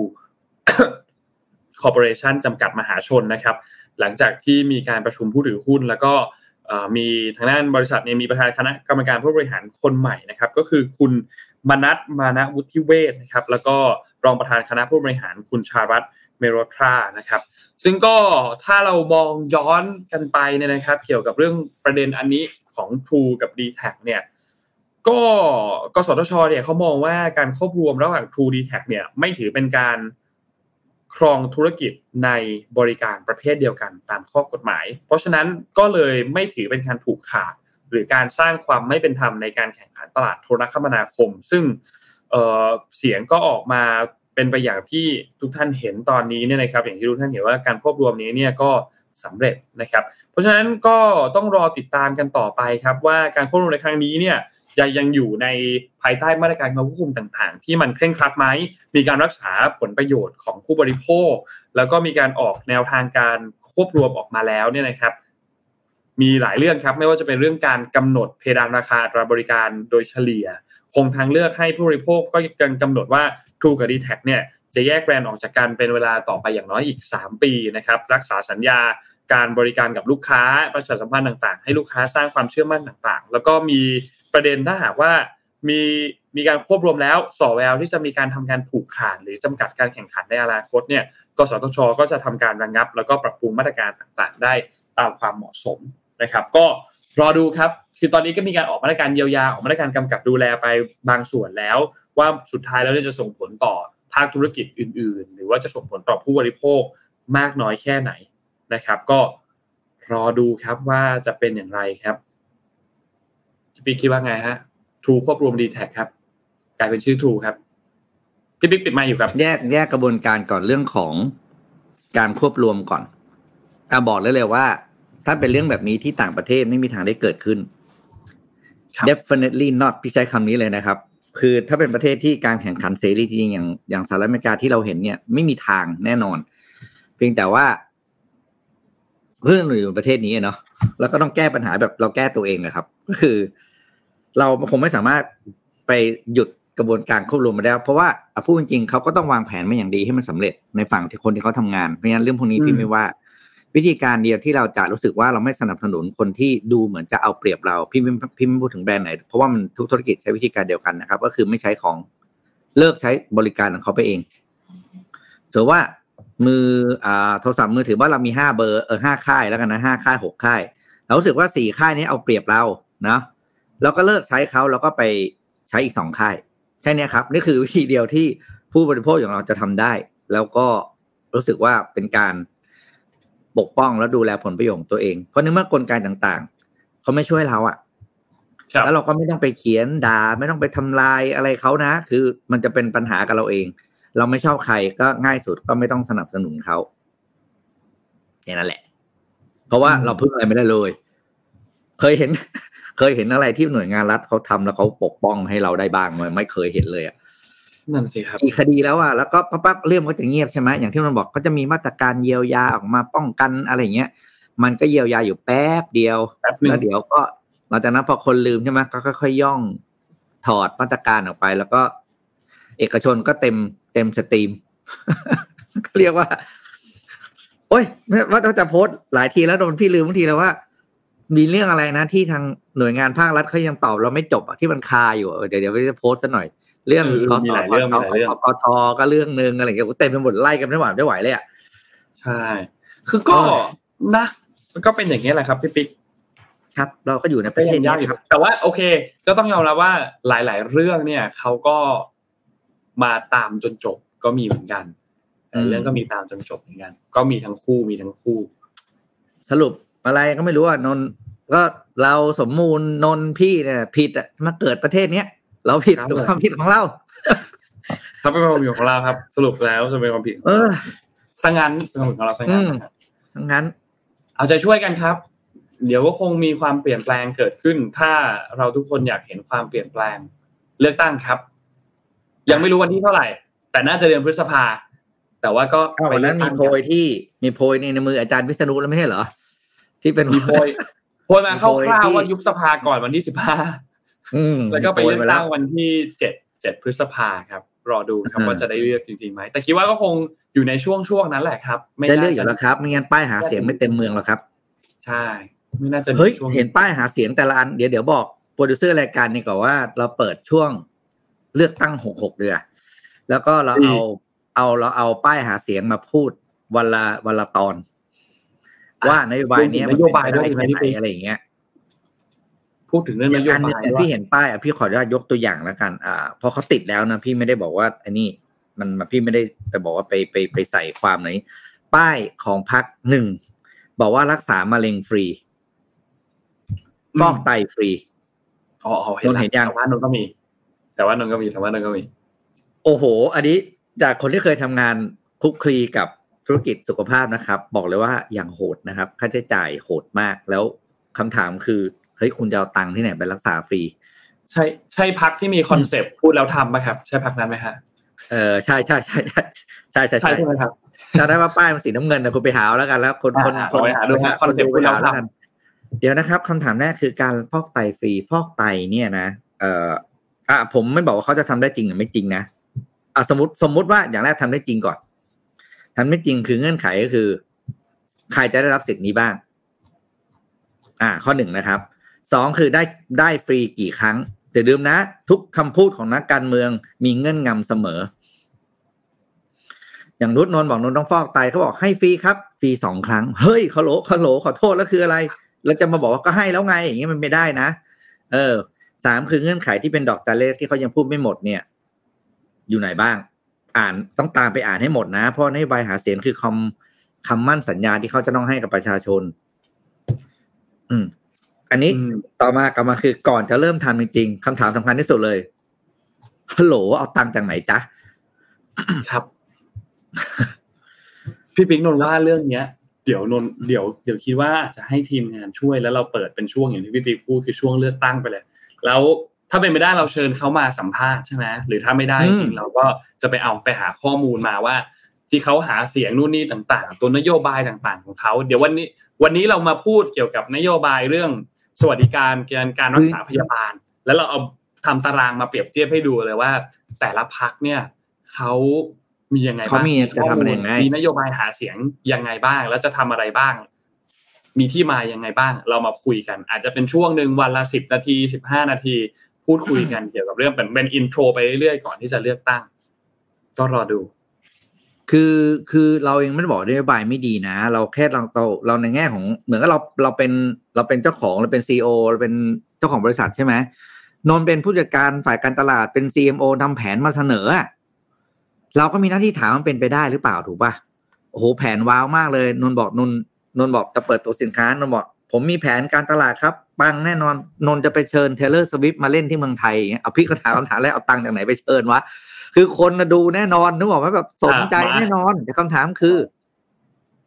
Speaker 2: True Corporation จำกัดมหาชนนะครับ หลังจากที่มีการประชุมผู้ถือหุ้น แล้วก็มีทางด้านบริษัทเนี่ยมีประธานคณะกรรมการผู้บริหารคนใหม่นะครับ ก็คือคุณมนัทมานะวุฒิเวศนะครับ แล้วก็รองประธานคณะผู้บริหารคุณชารัตเมโรทรานะครับ ซึ่งก็ถ้าเรามองย้อนกันไปเนี่ยนะครับ เกี่ยวกับเรื่องประเด็นอันนี้ของ True กับ d t แทเนี่ยก็กสทชเนี่ยเขามองว่าการควบรวมระหว่าง True d t แทเนี่ยไม่ถือเป็นการ ครองธุรกิจในบริการประเภทเดียวกันตามข้อกฎหมาย เพราะฉะนั้นก็เลยไม่ถือเป็นการผูกขาด หรือการสร้างความไม่เป็นธรรมในการแข่งขันตลาดโทรคมนาคม ซึ่งเเสียงก็ออกมาเป็นไปอย่างที่ทุกท่านเห็นตอนนี้เนี่ยนะครับ อย่างที่ทุกท่านเห็นว่าการควบรวมนี้เนี่ยก็สำเร็จนะครับ เพราะฉะนั้นก็ต้องรอติดตามกันต่อไปครับว่าการควบรวมในครั้งนี้เนี่ย ยังยังอยู่ในภายใต้มาตรการควบคุมต่างๆ ที่มันเคร่งครัดไหม มีการรักษาผลประโยชน์ของผู้บริโภค แล้วก็มีการออกแนวทางการควบรวมออกมาแล้วเนี่ยนะครับ มีหลายเรื่องครับไม่ว่าจะเป็นเรื่องการกำหนดเพดานราคาตราบริการโดยเฉลี่ย คงทางเลือกให้ผู้บริโภคก็ยังกำหนดว่า True กับ d t แทเนี่ยจะแยกแบรนด์ออกจากกันเป็นเวลาต่อไปอย่างน้อยอีก 3 ปีนะครับรักษาสัญญาการบริการกับลูกค้าประชาสัมพันธ์ต่างๆ ให้ลูกค้าสร้างความเชื่อมั่นต่างๆ แล้วก็มี ประเด็นถ้าหากว่ามีมีการควบรวมแล้วสอแววที่จะมีการทำการผูกขาดหรือจำกัดการแข่งขันในอนาคตเนี่ยกสทช ก็จะทำการระงงับ แล้วก็ปรับปรุงมาตรการต่างๆ ได้ตามความเหมาะสมนะครับ ก็รอดูครับคือตอนนี้ก็มีการออกมาตรการเยียวยาออกมาตรการกำกับดูแลไปบางส่วนแล้ว ว่าสุดท้ายแล้วจะส่งผลต่อภาคธุรกิจอื่น ๆ หรือว่าจะส่งผลต่อผู้บริโภคมากน้อยแค่ไหนนะครับ ก็รอดูครับว่าจะเป็นอย่างไรครับ พี่ปิ๊กคิดว่าไงฮะ True ควบรวม d t แทครับ กลายเป็นชื่อ True ครับพี่ปิ๊กปิดไมอยู่ครับ
Speaker 3: แยกแยกกระบวนการก่อนเรื่องของการควบรวมก่อนอะบอกเลยเลยว่า ถ้าเป็นเรื่องแบบนี้ที่ต่างประเทศไม่มีทางได้เกิดขึ้น definitely not พี่ใช้คำนี้เลยนะครับ คือถ้าเป็นประเทศที่การแข่งขันเสรีจริงอย่างอย่างสหรัฐอเมริกาที่เราเห็นเนี่ย ไม่มีทางแน่นอน เพียงแต่ว่าเพื่อนอยู่ประเทศนี้เนาะแล้วก็ต้องแก้ปัญหาแบบเราแก้ตัวเองนะครับ ก็คือ เราคงไม่สามารถไปหยุดกระบวนการควบรวมมาได้เพราะว่าพูดจริงๆเขาก็ต้องวางแผนมาอย่างดีให้มันสำเร็จในฝั่งที่คนที่เขาทำงานเพราะงั้นเรื่องพวกนี้พี่ไม่ว่า วิธีการเดียวที่เราจะรู้สึกว่าเราไม่สนับสนุนคนที่ดูเหมือนจะเอาเปรียบเราพี่ไม่พี่ไม่พูดถึงแบรนด์ไหนเพราะว่ามันทุกธุรกิจใช้วิธีการเดียวกันนะครับ ก็คือไม่ใช้ของเลิกใช้บริการของเขาไปเองถือว่ามืออ่าโทรศัพท์มือถือว่าเรามีห้าเบอร์เออห้าค่ายแล้วกันนะห้าค่ายหกค่าย เรารู้สึกว่าสี่ค่ายนี้เอาเปรียบเราเนาะ เราก็เลิกใช้เขาแล้วก็ไปใช้อีกสองค่ายแค่นี้ครับ นี่คือวิธีเดียวที่ผู้บริโภคอย่างเราจะทำได้ แล้วก็รู้สึกว่าเป็นการปกป้องและดูแลผลประโยชน์ตัวเอง เพราะในเมื่อกลไกต่างๆ เขาไม่ช่วยเราอะ่ะแล้วเราก็ไม่ต้องไปเขียนด่าไม่ต้องไปทำลายอะไรเขานะ คือมันจะเป็นปัญหากับเราเอง เราไม่ชอบใครก็ง่ายสุดก็ไม่ต้องสนับสนุนเขาแค่นั้นแหละ เพราะว่าเราพึ่งอะไรไม่ได้เลย เคยเห็น เคยเห็นอะไรที่หน่วยงานรัฐเขาทำแล้วเขาปกป้องให้เราได้บ้างไหมไม่เคยเห็นเลยอะ
Speaker 2: นั่นสิครับ
Speaker 3: อีกคดีแล้วอะแล้วก็ปั๊บเรื่องก็จะเงียบใช่ไหมอย่างที่มันบอกเขาจะมีมาตรการเยียวยาออกมาป้องกันอะไรเงี้ย มันก็เยียวยาอยู่แป๊บเดียวแล้วเดี๋ยวก็หลังจากนั้นพอคนลืมใช่ไหมก็ค่อยๆย่องถอดมาตรการออกไป แล้วก็ เอกชนก็เต็มเต็มสตรีมเรียกว่า โอ้ยว่าต้องจะโพสต์หลายทีแล้วโดนพี่ลืมบางทีแล้วว่า มีเรื่องอะไรนะที่ทางหน่วยงานภาครัฐเขายังตอบเราไม่จบอะที่มันคาอยู่เดี๋ยวเดี๋ยวจะโพสต์ซะหน่อย เรื่อง
Speaker 2: เออ
Speaker 3: คอ
Speaker 2: มี
Speaker 3: ส
Speaker 2: หลายเรื่องมีหลายเรื่อง
Speaker 3: กทก็เรื่องหนึ่งอะไรอย่างเงี้ยเต็มไปหมดไล่กันไม่หวานไม่ไหวเลยอะ
Speaker 2: ใช่ คือก็
Speaker 3: เออ
Speaker 2: นะมันก็เป็นอย่างนี้ยแหละครับพี่ปิ๊ก
Speaker 3: ครับ เราก็อยู่ในประเทศ
Speaker 2: ยา
Speaker 3: นี้
Speaker 2: กอยู่
Speaker 3: ครับ
Speaker 2: แต่ว่าโอเค ก็ต้องยอมรับว่าหลาย ๆ เรื่องเนี่ยเขาก็มาตามจนจบก็มีเหมือนกันแต่เรื่องก็มีตามจนจบเหมือนกัน ก็มีทั้งคู่มีทั้งคู่
Speaker 3: สรุป อะไรก็ไม่รู้อะนนท์ก็เราสมมูลนนท์พี่เนี่ย ผิดอะมาเกิดประเทศเนี้ยเราผิด
Speaker 2: ครับ
Speaker 3: ด้วยความผิดของเรา
Speaker 2: ถ้าเป็นความผิดของเราครับ สรุปแล้วจะเป็นความผิดของ
Speaker 3: เอ
Speaker 2: เรา
Speaker 3: อ
Speaker 2: สังงั้นเป็นความผิดของเราสังงั้น
Speaker 3: อืม
Speaker 2: นะครับ
Speaker 3: ทั้งนั้น
Speaker 2: เอาใจช่วยกันครับ เดี๋ยวก็คงมีความเปลี่ยนแปลงเกิดขึ้น ถ้าเราทุกคนอยากเห็นความเปลี่ยนแปลง เลือกตั้งครับ ยังไม่รู้วันที่เท่าไหร่ แต่น่าจะเดือนพฤษภาแต่ว่าก็
Speaker 3: อ้าววันนั้นมีโพยที่มีโพยในในมืออาจารย์วิษณุแล้วไม่ใช่เหรอ ที่เป็น
Speaker 2: มีโพยโพยมา
Speaker 3: มี
Speaker 2: คร่
Speaker 3: โพยา
Speaker 2: ว
Speaker 3: ที่
Speaker 2: ๆว่ายุบสภาก่อนวันที่สิบห้า
Speaker 3: อืม
Speaker 2: แล้วก็ไป
Speaker 3: มีโพ
Speaker 2: เลื
Speaker 3: ย
Speaker 2: อก
Speaker 3: มาแล้
Speaker 2: ตั้
Speaker 3: ว
Speaker 2: งวันที่เจ็ดเจ็ดพฤษภาครับ รอดูครับ
Speaker 3: อืม
Speaker 2: ว่าจะได้เลือกจริงๆไหมแต่คิดว่าก็คงอยู่ในช่วงช่วงนั้นแหละครับ ไม่
Speaker 3: ได้
Speaker 2: น่า
Speaker 3: เลือกอ
Speaker 2: จะ
Speaker 3: ยู่แล้วครับไม่งั้นป้ายหาเสียงไม่เต็มเมืองหรอกครับ
Speaker 2: ใช่ไม่น่าจะมี
Speaker 3: เฮ้ย
Speaker 2: ช่วง
Speaker 3: เห็นป้ายหาเสียงแต่ละอันเดี๋ยวเดี๋ยวบอกโปรดิวเซอร์รายการนี่ก่อนว่าเราเปิดช่วงเลือกตั้งหกหกเดือนแล้วก็เราเอาเอาเราเอาป้ายหาเสียงมาพูดวันละวันละตอน ว่านโยบายเนี้ย
Speaker 2: นโยบายด้วย
Speaker 3: มัน
Speaker 2: ใช่ไหม
Speaker 3: เป็น
Speaker 2: พี่
Speaker 3: ไป
Speaker 2: ปิ๊ก
Speaker 3: ได้แค่ไหนอะไรอย่างเงี้ย
Speaker 2: พูดถึงเรื่อง
Speaker 3: อนย่าง
Speaker 2: โย
Speaker 3: อัน
Speaker 2: บา
Speaker 3: เนี้
Speaker 2: ย
Speaker 3: ย
Speaker 2: ด้วย
Speaker 3: พี่เห็นป้ายอะพี่ขออนุญาตยกตัวอย่างแล้วกัน อ่าพอเขาติดแล้วนะพี่ไม่ได้บอกว่าอันนี้มันพี่ไม่ได้ไปบอกว่าไปไปไปใส่ความไหนป้ายของพรรคหนึ่งบอกว่ารักษามะเร็งฟรีฟอกไตฟรี
Speaker 2: อ๋ออ๋อเห็น
Speaker 3: นนท์เห็นยัง
Speaker 2: แต่ว่านนท์ก็มี แต่ว่านนท์ก็มีแต่ว่านนท์ก็มี
Speaker 3: โอ้โห อันนี้จากคนที่เคยทำงานคลุกคลีกับ ธุรกิจสุขภาพนะครับ บอกเลยว่าอย่างโหดนะครับ ค่าใช้จ่ายโหดมากแล้วคำถามคือเฮ้ยคุณจะเอาตังค์ที่ไหนไปรักษาฟรี
Speaker 2: ใช่ใช่พรรคที่มี concept พูดแล้วทำไหมครับ ใช่พรรคนั้นไหมฮะ
Speaker 3: เออใช่ใช่ใช่ใช่ใช่ใช่
Speaker 2: ใช่
Speaker 3: ใช่
Speaker 2: ใช่ไหมครับ
Speaker 3: จำได้ว่าป้ายมันสีน้ำเงินนะคุณไปหาเอาแล้วกันแล้วคนคน
Speaker 2: อ่า
Speaker 3: คน
Speaker 2: ไปหาดูครับ
Speaker 3: คน
Speaker 2: concept
Speaker 3: ไปหา
Speaker 2: คุณ
Speaker 3: แล้ว
Speaker 2: เราทำ
Speaker 3: กันเดี๋ยวนะครับคำถามแรกคือการฟอกไตฟรีฟอกไตเนี่ยนะเอ่ออะผมไม่บอกว่าเขาจะทำได้จริงหรือไม่จริงนะอะสมมติสมมุติว่าอย่างแรกทำได้จริงก่อน ทำได้จริงคือเงื่อนไขก็คือ ใครจะได้รับสิทธิ์นี้บ้าง อ่า ข้อหนึ่งนะครับสองคือได้ได้ฟรีกี่ครั้งแต่ลืมนะ ทุกคำพูดของนักการเมืองมีเงื่อนงำเสมอ อย่างนุชนนท์บอกนนท์ต้องฟอกไตเขาบอกให้ฟรีครับฟรีสองครั้ง เฮ้ยขอโหลขอโหลขอโทษแล้วคืออะไรแล้วจะมาบอกว่าก็ให้แล้วไง อย่างเงี้ยมันไม่ได้นะ เออสามคือเงื่อนไขที่เป็นดอกจันเลขที่เขายังพูดไม่หมดเนี่ย อยู่ไหนบ้าง อ่านต้องตามไปอ่านให้หมดนะ เพราะนโยบายหาเสียงคือคำคำมั่นสัญญาที่เขาจะต้องให้กับประชาชน อืม อันนี้
Speaker 2: อืม
Speaker 3: ต่อมากลับมาคือก่อนจะเริ่มทำจริงๆคำถามสำคัญที่สุดเลยฮัลโหลเอาตังค์จากไหนจ๊ะ
Speaker 2: ครับ พี่ปิ๊กนนท์ว่าเรื่องเนี้ยเดี๋ยวนนท์เดี๋ยวเดี๋ยวคิดว่าจะให้ทีมงานช่วยแล้วเราเปิดเป็นช่วงอย่างที่พี่ปิ๊กพูดคือช่วงเลือกตั้งไปเลย แล้ว ถ้าเป็นไม่ได้เราเชิญเขามาสัมภาษณ์ใช่ไหมหรือถ้าไม่ได้
Speaker 3: อื
Speaker 2: จ
Speaker 3: ม
Speaker 2: ริงๆเราก็จะไปเอาไปหาข้อมูลมาว่า ที่เขาหาเสียงนู่นนี่ต่างๆ ตัวนโยบายต่างๆ ของเขาเดี๋ยววันนี้วันนี้เรามาพูดเกี่ยวกับนโยบายเรื่องสวัสดิการการการรักษาพยาบาล แล้วเราเอาทำตารางมาเปรียบเทียบให้ดูเลยว่า แต่ละพรรคเนี่ยเขามียังไงบ้าง
Speaker 3: เขามีจะทำอะไรยังไง
Speaker 2: มีนโยบายหาเสียงยังไงบ้าง แล้วจะทำอะไรบ้าง มีที่มายังไงบ้าง เรามาคุยกัน อาจจะเป็นช่วงหนึ่งวันละสิบนาทีสิบห้านาที พูดคุยกันเกี่ยวกับเรื่องเป็นเป็น intro ไปเรื่อยๆก่อนที่จะเลือกตั้ง ก็รอดู
Speaker 3: คือคือเราเองไม่ได้บอกนโยบายไม่ดีนะ เราแค่เราเราเราในแง่ของเหมือนกับเราเราเป็นเราเป็นเจ้าของเราเป็นซีอเราเป็นเจ้าของบริษัทใช่ไหมนนท์เป็นผู้จัดการฝ่ายการตลาดเป็น CMO ทำแผนมาเสนอเราก็มีหน้าที่ถามมันเป็นไปได้หรือเปล่าถูกปะโอ้โหแผนว้าวมากเลยนนท์บอกนนท์นนท์บอกจะเปิดตัวสินค้านนท์บอก ผมมีแผนการตลาดครับ ปังแน่นอนนนท์จะไปเชิญเทเลอร์สวิฟมาเล่นที่เมืองไทยอย่างเงี้ยเอาพี่ก็ถามคำถามแรกเอาตังค์จากไหนไปเชิญวะคือคนน่ะดูแน่นอนนึกบอกว่าแบบสนใจ
Speaker 2: อะมา
Speaker 3: แน่นอนแต่คำถามคือ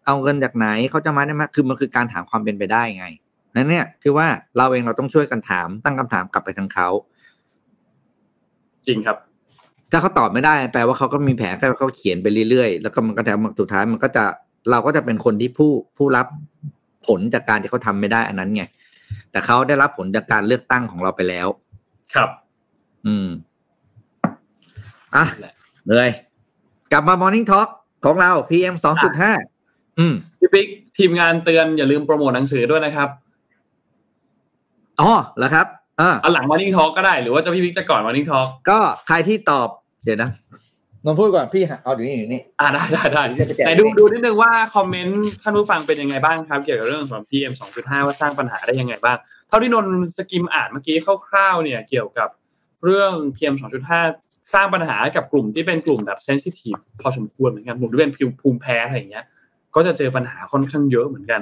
Speaker 3: เอาเงินจากไหนเขาจะมาได้ไหมคือมันคือการถามความเป็นไปได้ไงนั้นเนี่ยคือว่าเราเองเราต้องช่วยกันถามตั้งคำถามกลับไปทางเขา
Speaker 2: จริงครับ
Speaker 3: ถ้าเขาตอบไม่ได้แปลว่าเขาก็มีแผนแค่เขาเขียนไปเรื่อยๆ แล้วก็มันก็แต่สุดท้ายมันก็จะเราก็จะเป็นคนที่ผู้ผู้รับผลจากการที่เขาทำไม่ได้อันนั้นไง แต่เขาได้รับผลจากการเลือกตั้งของเราไปแล้ว
Speaker 2: ครับ
Speaker 3: อืมอะเลยกลับมา Morning Talk ของเรา PM สองจุดห้าอืม
Speaker 2: พี่ปิ๊กทีมงานเตือนอย่าลืมโปรโมทหนังสือด้วยนะครับ
Speaker 3: อ๋อเหรอครับอ่า
Speaker 2: เอาหลัง Morning Talk ก็ได้หรือว่าจะพี่วิกจะก่อน Morning Talk
Speaker 3: ก็ใครที่ตอบ เดี๋ยวนะ นนท์พูดก่อนพี่เอาอยู่นี่อยู่นี่
Speaker 2: อ่าได้ได้ได้
Speaker 3: เดี๋ยวจะแจก
Speaker 2: แต่ดูดูนิดนึงว่าคอมเมนต์ท่านผู้ฟังเป็นยังไงบ้างครับ เกี่ยวกับเรื่องของ PM 2.5 ว่าสร้างปัญหาได้ยังไงบ้าง เท่าที่นนท์สกิมอ่านเมื่อกี้คร่าวๆเนี่ยเกี่ยวกับเรื่อง PM 2.5 สร้างปัญหาให้กับกลุ่มที่เป็นกลุ่มแบบเซนซิทีฟพอสมควรเหมือนกันกลุ่มที่เป็นภูมิแพ้อะไรอย่างเงี้ย ก็จะเจอปัญหาค่อนข้างเยอะเหมือนกัน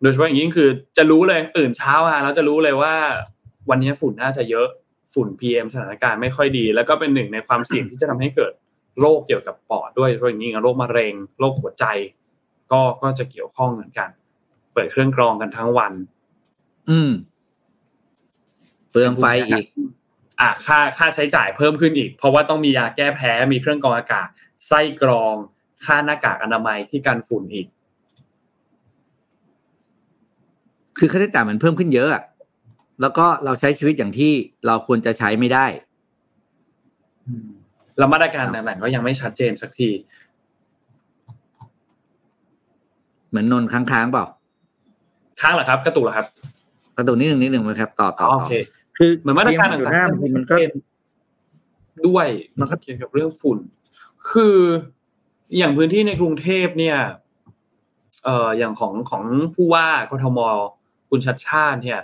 Speaker 2: โดยเฉพาะอย่างยิ่งคือจะรู้เลยตื่นเช้ามาแล้วจะรู้เลยว่า วันนี้ฝุ่นน่าจะเยอะ ฝุ่น PM สถานการณ์ไม่ค่อยดี แล้วก็เป็นหนึ่งในความเสี่ยงที่จะทำให้เกิดโรคเกี่ยวกับปอดด้วยโดยเฉพาะอย่างยิ่งโรคมะเร็งโรคหัวใจ ก็ก็จะเกี่ยวข้องเหมือนกัน เปิดเครื่องกรองกันทั้งวัน
Speaker 3: อืมเปลืองไฟอีก
Speaker 2: อะค่าค่าใช้จ่ายเพิ่มขึ้นอีก เพราะว่าต้องมียาแก้แพ้มีเครื่องกรองอากาศ ไส้กรอง ค่าหน้ากากอนามัยที่กันฝุ่นอีก
Speaker 3: คือค่าใช้จ่ายมันเพิ่มขึ้นเยอะอะ แล้วก็เราใช้ชีวิตอย่างที่เราควรจะใช้ไม่ได้
Speaker 2: แล้วมาตรการต่างๆก็ยังไม่ชัดเจนสักที
Speaker 3: เหมือนนนท์ค้างๆเปล่า
Speaker 2: ค้างเหรอครับ กระตุกเหรอครับ
Speaker 3: กระตุกนิดหนึ่งนิดหนึ่งไหมครับ ต่อต่อ
Speaker 2: โอ
Speaker 3: ต่อ
Speaker 2: เค
Speaker 3: คือ
Speaker 2: เหมือนมาตรการ
Speaker 3: อยู่
Speaker 2: ต่าง
Speaker 3: หน้า
Speaker 2: ๆ
Speaker 3: บางทีมันก็
Speaker 2: ด้วย
Speaker 3: มันก็
Speaker 2: เกี่ยวกับเรื่องฝุ่น คืออย่างพื้นที่ในกรุงเทพเนี่ย เอ่ออย่างของของผู้ว่ากทมคุณชัดชาติเนี่ย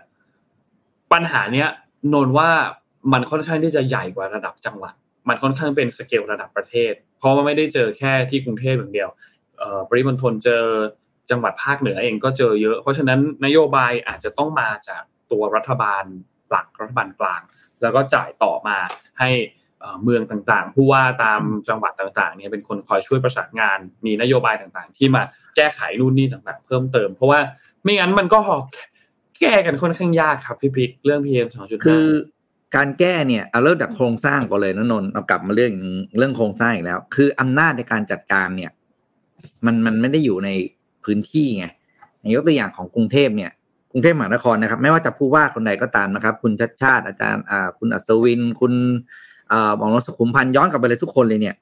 Speaker 2: ปัญหาเนี้ยนนว่ามันค่อนข้างที่จะใหญ่กว่าระดับจังหวัด มันค่อนข้างเป็นสเกลระดับประเทศ เพราะว่าไม่ได้เจอแค่ที่กรุงเทพอย่างเดียวปริมณฑลเจอจังหวัดภาคเหนือเองก็เจอเยอะ เพราะฉะนั้นนโยบายอาจจะต้องมาจากตัวรัฐบาลหลักรัฐบาลกลาง แล้วก็จ่ายต่อมาให้เอ่อเมืองต่างๆ ผู้ว่าตามจังหวัดต่างๆเนี่ยเป็นคนคอยช่วยประสานงาน มีนโยบายต่างๆ ที่มาแก้ไขนู่นนี่ต่างๆ เพิ่มเติม เพราะว่าไม่งั้นมันก็ แก้กันค่อนข้างยากครับพี่พิกเรื่อง PM 2.5
Speaker 3: คือการแก้เนี่ยเอาเริ่มจากโครงสร้างก่อนเลยนะนนท์เอากลับมาเรื่องเรื่องโครงสร้างอีกแล้ว คืออำนาจในการจัดการเนี่ย มันมันไม่ได้อยู่ในพื้นที่ไงยกตัวอย่างของกรุงเทพเนี่ยกรุงเทพมหานครนะครับ ไม่ว่าจะผู้ว่าคนใดก็ตามนะครับ คุณชัดชาติอาจารย์อ่าคุณอัศวิน คุณอ่าบองรสขุมพันธ์ย้อนกลับไปเลยทุกคนเลยเนี่ย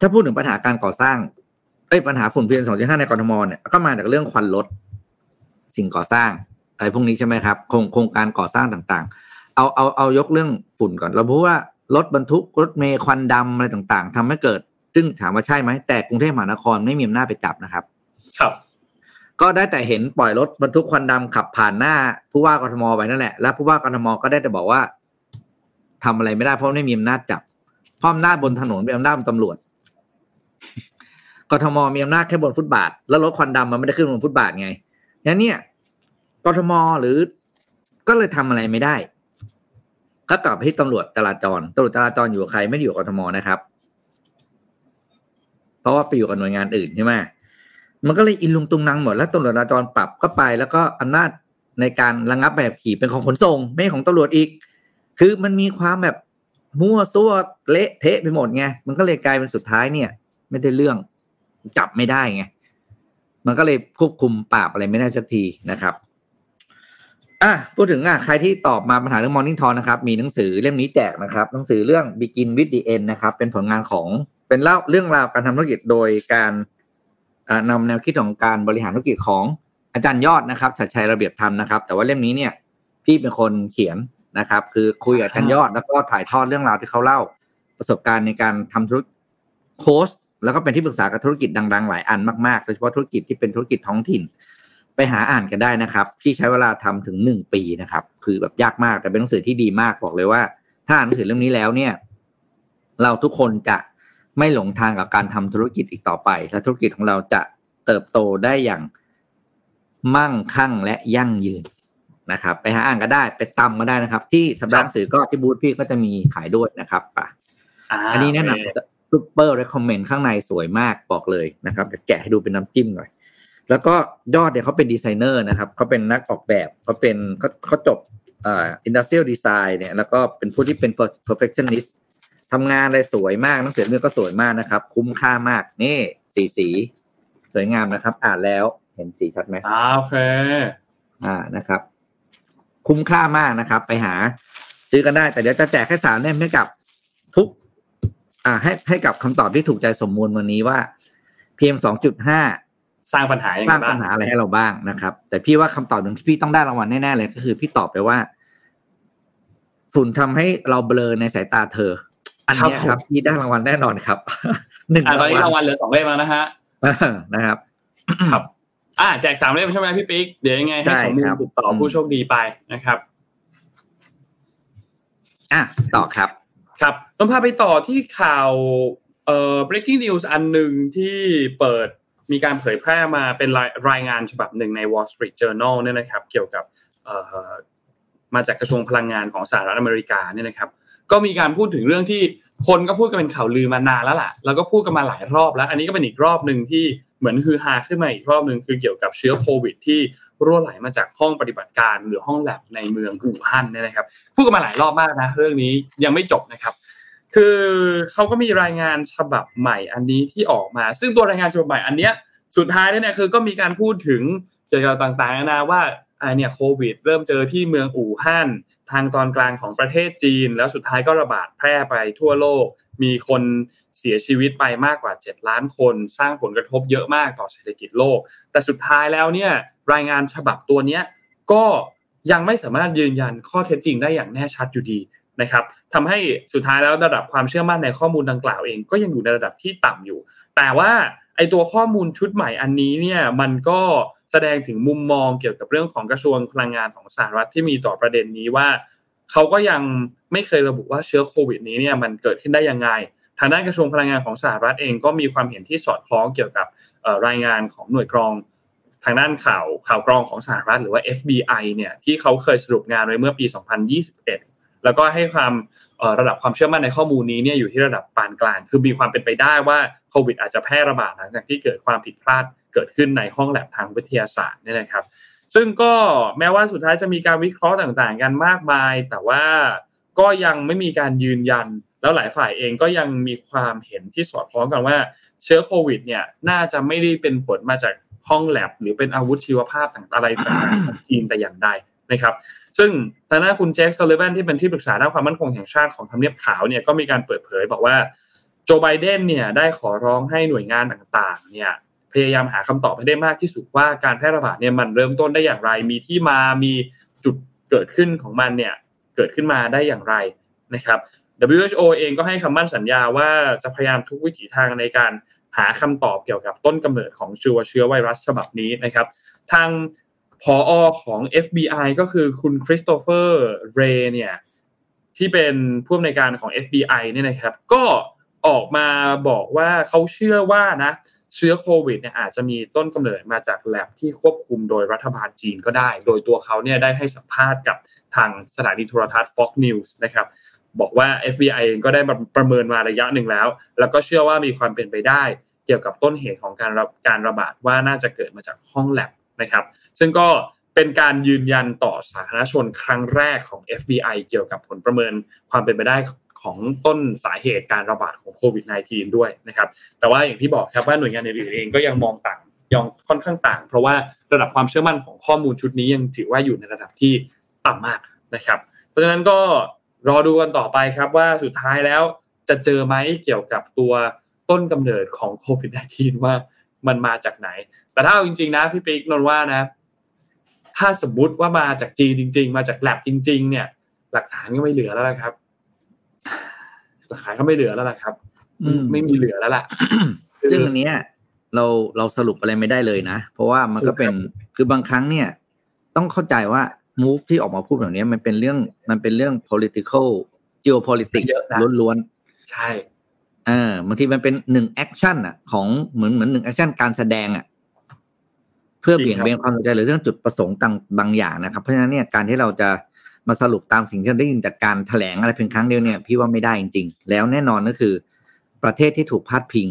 Speaker 3: ถ้าพูดถึงปัญหาการก่อสร้างเอ้ยปัญหาฝุ่น PM 2.5ในกรทมเนี่ยก็มาจากเรื่องควันรถสิ่งก่อสร้าง อะไรพวกนี้ใช่ไหมครับโครงโครงการก่อสร้างต่างๆ เอาเอาเอายกเรื่องฝุ่นก่อน เราพูดว่ารถบรรทุกรถเมล์ควันดำอะไรต่างๆทำให้เกิด ซึ่งถามว่าใช่ไหมแต่กรุงเทพมหานครไม่มีอำนาจไปจับนะครับ
Speaker 2: ครับ
Speaker 3: ก็ได้แต่เห็นปล่อยรถบรรทุกควันดำขับผ่านหน้า ผู้ว่ากทมไปนั่นแหละแล้วผู้ว่ากทมก็ได้แต่บอกว่าทำอะไรไม่ได้เพราะไม่มีอำนาจจับเพราะอำนาจบนถนนเป็นอำนาจตำรวจ กทมมีอำนาจแค่บนฟุตบาท แล้วรถควันดำมันไม่ได้ขึ้นบนฟุตบาทไงงั้นเนี่ย กทมหรือ ก็เลยทำอะไรไม่ได้ก็กลับไปที่ตำรวจจราจรตำรวจจราจรอยู่กับใครไม่ได้อยู่กับทมนะครับ เพราะว่าไปอยู่กับหน่วยงานอื่นใช่ไหมมันก็เลยอินลุงตุงนังหมดแล้วตำรวจจราจรปรับเข้าไป แล้วก็อำนาจในการระงับแบบขี่เป็นของขนส่ง ไม่ของตำรวจอีก คือมันมีความแบบมั่วซั่วเละเทะไปหมดไงมันก็เลยกลายเป็นสุดท้ายเนี่ย ไม่ได้เรื่องจับไม่ได้ไงมันก็เลยควบคุมปราบอะไรไม่ได้สักทีนะครับ อะพูดถึงอะใครที่ตอบมาปัญหาเรื่อง Morning Talk นะครับ มีหนังสือเล่มนี้แจกนะครับ หนังสือเรื่อง Begin with the End นะครับ เป็นผลงานของเป็นเล่าเรื่องราวการทำธุรกิจโดยการอ่านำแนวคิดของการบริหารธุรกิจของอาจารย์ยอดนะครับชัดชัยระเบียบธรรมนะครับ แต่ว่าเล่มนี้เนี่ย พี่เป็นคนเขียนนะครับ คือคุยกับอาจารย์ยอด แล้วก็ถ่ายทอดเรื่องราวที่เขาเล่า ประสบการณ์ในการทำธุรกิจโค้ชแล้วก็เป็นที่ปรึกษากับธุรกิจดัง ๆ หลายอันมากๆโดยเฉพาะธุรกิจที่เป็นธุรกิจท้องถิ่น ไปหาอ่านกันได้นะครับ พี่ใช้เวลาทำถึงหนึ่งปีนะครับ คือแบบยากมากแต่เป็นหนังสือที่ดีมากบอกเลยว่า ถ้าอ่านหนังสือเล่มนี้แล้วเนี่ย เราทุกคนจะไม่หลงทางกับการทำธุรกิจอีกต่อไป และธุรกิจของเราจะเติบโตได้อย่างมั่งคั่งและยั่งยืนนะครับ ไปหาอ่านก็ได้ไปตำก็ได้นะครับ ที่สัปดาห์หนังสือก็ที่บูธพี่ก็จะมีขายด้วยนะครับป่ะอันนี้แนะนำ super recommend ข้างในสวยมากบอกเลยนะครับเดี๋ยวแกะให้ดูเป็นน้ำจิ้มหน่อย แล้วก็ยอดเนี่ยเขาเป็นดีไซเนอร์นะครับเขาเป็นนักออกแบบเขาเป็นเขาเขาจบเอ่อ industrial design เนี่ยแล้วก็เป็นผู้ที่เป็น perfectionist ทำงานอะไรสวยมากหนังสือเรื่องก็สวยมากนะครับ คุ้มค่ามากนี่สีสี สวยงามนะครับ อ่านแล้วเห็นสีชัดไหม
Speaker 2: อ่าโอเค
Speaker 3: อ่านะครับ คุ้มค่ามากนะครับ ไปหา ซื้อกันได้ แต่เดี๋ยวจะแจกแค่สามเล่มให้กับทุก อ่า ให้ให้กับคำตอบที่ถูกใจสมมูลวันนี้ว่า PM สองจุดห้า
Speaker 2: สร้างปัญหายัง
Speaker 3: ส
Speaker 2: ไง
Speaker 3: ร้าง
Speaker 2: บ้า
Speaker 3: ปั
Speaker 2: ง
Speaker 3: ญหาอะไรให้เราบ้างนะครับ แต่พี่ว่าคำตอบหนึ่งที่พี่ต้องได้รางวัลแน่ๆเลยก็คือพี่ตอบไปว่า ฝุ่นทำให้เราเบลอในสายตาเธอ อันเนี้ย
Speaker 2: ครับผม
Speaker 3: ครับที่ได้รางวัลแน่นอนครับหนึ่ง
Speaker 2: อะตอนนี้ราง
Speaker 3: รางวัล
Speaker 2: วัลเหลือสองเล่มแล้วนะฮะ
Speaker 3: เออนะครับ
Speaker 2: ครับ อ่าแจกสามเล่มใช่ไหมพี่ปิ๊กเดี๋ยวยังไงให้
Speaker 3: ใช่
Speaker 2: สมมูล
Speaker 3: ครับ
Speaker 2: ติดต่ออ
Speaker 3: ม
Speaker 2: ผู้โชคดีไปนะครับ
Speaker 3: อะต่อครับ
Speaker 2: ครับนนพาไปต่อที่ข่าวเอ่อ breaking news อันหนึ่งที่เปิด มีการเผยแพร่มาเป็นรายงานฉบับหนึ่งใน Wall Street Journal เนี่ยนะครับเกี่ยวกับมาจากกระทรวงพลังงานของสหรัฐอเมริกาเนี่ยนะครับก็มีการพูดถึงเรื่องที่คนก็พูดกันเป็นข่าวลือมานานแล้วล่ะ แล้วก็พูดกันมาหลายรอบแล้ว อันนี้ก็เป็นอีกรอบหนึ่งที่เหมือนฮือฮาขึ้นมาอีกรอบหนึ่งคือเกี่ยวกับเชื้อโควิด ที่รั่วไหลมาจากห้องปฏิบัติการหรือห้องแลบในเมืองอู่ฮั่นเนี่ยนะครับ พูดกันมาหลายรอบมากนะเรื่องนี้ยังไม่จบนะครับ คือเขาก็มีรายงานฉบับใหม่อันนี้ที่ออกมา ซึ่งตัวรายงานฉบับใหม่อันเนี้ยสุดท้ายเนี่ยคือก็มีการพูดถึงเกี่ยวกับต่างๆนานาว่าอ่าเนี่ยโควิด เริ่มเจอที่เมืองอู่ฮั่นทางตอนกลางของประเทศจีน แล้วสุดท้ายก็ระบาดแพร่ไปทั่วโลก มีคนเสียชีวิตไปมากกว่า 7 ล้านคน สร้างผลกระทบเยอะมากต่อเศรษฐกิจโลก แต่สุดท้ายแล้วเนี่ยรายงานฉบับตัวเนี้ยก็ยังไม่สามารถยืนยันข้อเท็จจริงได้อย่างแน่ชัดอยู่ดี นะครับทำให้สุดท้ายแล้วระดับความเชื่อมั่นในข้อมูลดังกล่าวเอง ก็ยังอยู่ในระดับที่ต่ำอยู่ แต่ว่าไอตัวข้อมูลชุดใหม่อันนี้เนี่ยมันก็แสดงถึงมุมมองเกี่ยวกับเรื่องของกระทรวงพลังงานของสหรัฐที่มีต่อประเด็นนี้ว่าเขาก็ยังไม่เคยระบุว่าเชื้อโควิดนี้เนี่ยมันเกิดขึ้นได้ยังไง ทางด้านกระทรวงพลังงานของสหรัฐเองก็มีความเห็นที่สอดคล้องเกี่ยวกับรายงานของหน่วยกรองทางด้านข่าวข่าวกรองของสหรัฐหรือว่า FBI เนี่ยที่เขาเคยสรุปงานไว้เมื่อปี 2021 แล้วก็ให้ความระดับความเชื่อมั่นในข้อมูลนี้เนี่ยอยู่ที่ระดับปานกลาง คือมีความเป็นไปได้ว่าโควิดอาจจะแพร่ระบาดหลังจากที่เกิดความผิดพลาดเกิดขึ้นในห้องแลบทางวิทยาศาสตร์เนี่ยนะครับ ซึ่งก็แม้ว่าสุดท้ายจะมีการวิเคราะห์ต่างๆ กันมากมาย แต่ว่าก็ยังไม่มีการยืนยัน แล้วหลายฝ่ายเองก็ยังมีความเห็นที่สอดคล้องกันว่า เชื้อโควิดเนี่ยน่าจะไม่ได้เป็นผลมาจากห้องแลบหรือเป็นอาวุธชีวภาพต่างๆอะไรต่างๆของจีนแต่อย่างใด นะครับซึ่งทางด้านคุณแจ็คสัลเลเวนที่เป็นที่ปรึกษาด้านความมั่นคงแห่งชาติของทำเนียบขาวเนี่ยก็มีการเปิดเผยบอกว่าโจไบเดนเนี่ยได้ขอร้องให้หน่วยงานต่างๆเนี่ยพยายามหาคำตอบให้ได้มากที่สุดว่าการแพร่ระบาดเนี่ยมันเริ่มต้นได้อย่างไร มีที่มามีจุดเกิดขึ้นของมันเนี่ยเกิดขึ้นมาได้อย่างไรนะครับ WHO เองก็ให้คำมั่นสัญญาว่าจะพยายามทุกวิถีทางในการหาคำตอบเกี่ยวกับต้นกำเนิดของเชื้อเชื้อไวรัสฉบับนี้นะครับ ทาง ผออของ FBI ก็คือคุณคริสโตเฟอร์เรเนี่ยที่เป็นผู้อำนวยการของ FBI เนี่ยนะครับ ก็ออกมาบอกว่าเขาเชื่อว่านะเชื้อโควิดเนี่ยอาจจะมีต้นกำเนิดมาจากแลบที่ควบคุมโดยรัฐบาลจีนก็ได้ โดยตัวเขาเนี่ยได้ให้สัมภาษณ์กับทางสถานีโทรทัศน์ Fox News นะครับ บอกว่า FBI เองก็ได้ประเมินมาระยะหนึ่งแล้ว แล้วก็เชื่อว่ามีความเป็นไปได้ เกี่ยวกับต้นเหตุของการการระบาดว่าน่าจะเกิดมาจากห้องแลบนะครับซึ่งก็เป็นการยืนยันต่อสาธารณชนครั้งแรกของ FBI เกี่ยวกับผลประเมินความเป็นไปได้ของต้นสาเหตุการระบาดของโควิด -19 ด้วยนะครับ แต่ว่าอย่างที่บอกครับว่าหน่วยงานอื่นๆเองก็ยังมองต่างยังค่อนข้างต่าง เพราะว่าระดับความเชื่อมั่นของข้อมูลชุดนี้ยังถือว่าอยู่ในระดับที่ต่ำมากนะครับ เพราะฉะนั้นก็รอดูกันต่อไปครับว่าสุดท้ายแล้วจะเจอไหมเกี่ยวกับตัวต้นกำเนิดของโควิด -19 ว่ามันมาจากไหน แต่ถ้าเอาจริงๆนะพี่ปิ๊กนนว่านะ ถ้าสมมุติว่ามาจากจีนจริง ๆ มาจากแลบจริง ๆ เนี่ย หลักฐานก็ไม่เหลือแล้วละครับ หลักฐานก็ไม่เหลือแล้วล่ะครับ
Speaker 3: อืม
Speaker 2: ไม่มีเหลือแล้วล่ะ
Speaker 3: ซึ่งอันเนี้ยเราเราสรุปอะไรไม่ได้เลยนะ เพราะว่ามันก็เป็นคือบางครั้งเนี่ย ต้องเข้าใจว่า move ที่ออกมาพูดแบบเนี้ยมันเป็นเรื่องมันเป็นเรื่อง political geopolitics
Speaker 2: เยอะนะ
Speaker 3: ล้วน
Speaker 2: ใช่
Speaker 3: ๆเออบางทีมันเป็นหนึ่ง action อะ ของเหมือนเหมือนหนึ่ง action การแสดงอะ เพื่อ
Speaker 2: จริง
Speaker 3: เบี่ยง
Speaker 2: ครับ
Speaker 3: เบนความสนใจหรือเรื่องจุดประสงค์ต่างบางอย่างนะครับ เพราะฉะนั้นเนี่ยการที่เราจะมาสรุปตามสิ่งที่เราได้ยินจากการแถลงอะไรเพียงครั้งเดียวเนี่ยพี่ว่าไม่ได้จริง ๆ แล้วแน่นอนก็คือ ประเทศที่ถูกพาดพิง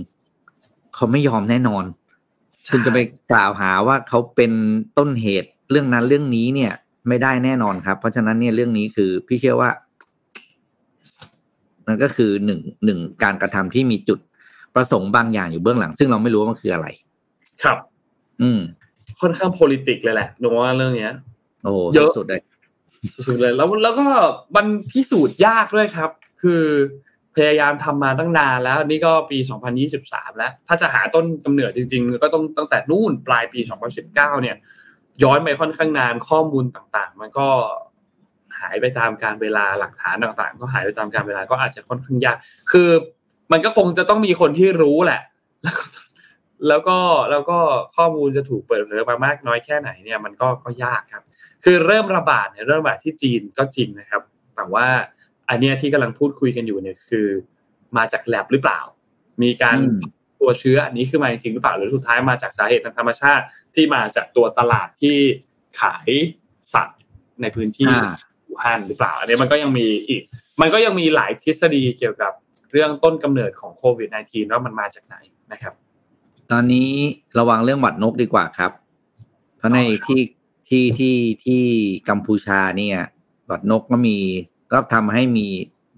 Speaker 3: เขาไม่ยอมแน่นอนคุณจะไปกล่าวหาว่าเขาเป็นต้นเหตุเรื่องนั้นเรื่องนี้เนี่ย ไม่ได้แน่นอนครับ เพราะฉะนั้นเนี่ยเรื่องนี้คือพี่เชื่อว่ามันก็คือหนึ่งหนึ่งการกระทำที่มีจุดประสงค์บางอย่างอยู่เบื้องหลัง ซึ่งเราไม่รู้ว่ามันคืออะไร
Speaker 2: ครับ
Speaker 3: อืม
Speaker 2: ค่อนข้าง politics เลยแหละหนูว่าเรื่องเนี้ย
Speaker 3: โอ้โห
Speaker 2: เยอะ
Speaker 3: สุดๆเลย
Speaker 2: สุดๆเลยแล้วแล้วก็มันพิสูจน์ยากด้วยครับ คือพยายามทำมาตั้งนานแล้วนี่ก็ปี 2023 แล้ว ถ้าจะหาต้นกำเนิดจริง ๆ ก็ต้องตั้งแต่นู่นปลายปี 2019 เนี่ย ย้อนไปค่อนข้างนานข้อมูลต่างๆ มันก็หหายไปตามการเวลาหลักฐานต่างๆ ก็หายไปตามการเวลาก็อาจจะค่อนข้างยาก คือ มันก็คงจะต้องมีคนที่รู้แหละ แล้วก็ แล้วก็ข้อมูลจะถูกเปิดเผยมามากน้อยแค่ไหนเนี่ยมันก็ก็ยากครับ คือเริ่มระบาดเนี่ยเริ่มระบาดที่จีนก็จริงนะครับ แต่ว่าอันเนี้ยที่กำลังพูดคุยกันอยู่เนี่ยคือ มาจากแลบหรือเปล่า มีการ
Speaker 3: อืม
Speaker 2: ตัวเชื้ออันนี้ขึ้นมาจริงหรือเปล่าหรือสุดท้ายมาจากสาเหตุทางธรรมชาติที่มาจากตัวตลาดที่ขายสัตว์ในพื้นที่
Speaker 3: อ่า
Speaker 2: อู่ฮั่นหรือเปล่า อันนี้มันก็ยังมีอีก มันก็ยังมีหลายทฤษฎีเกี่ยวกับเรื่องต้นกำเนิดของโควิด -19 ว่ามันมาจากไหนนะครับ
Speaker 3: ตอนนี้ระวังเรื่องหวัดนกดีกว่าครับ เพราะใน
Speaker 2: อ๋อครับ
Speaker 3: ที่ที่ที่ที่กัมพูชาเนี่ยหวัดนกก็มีก็ทำให้มี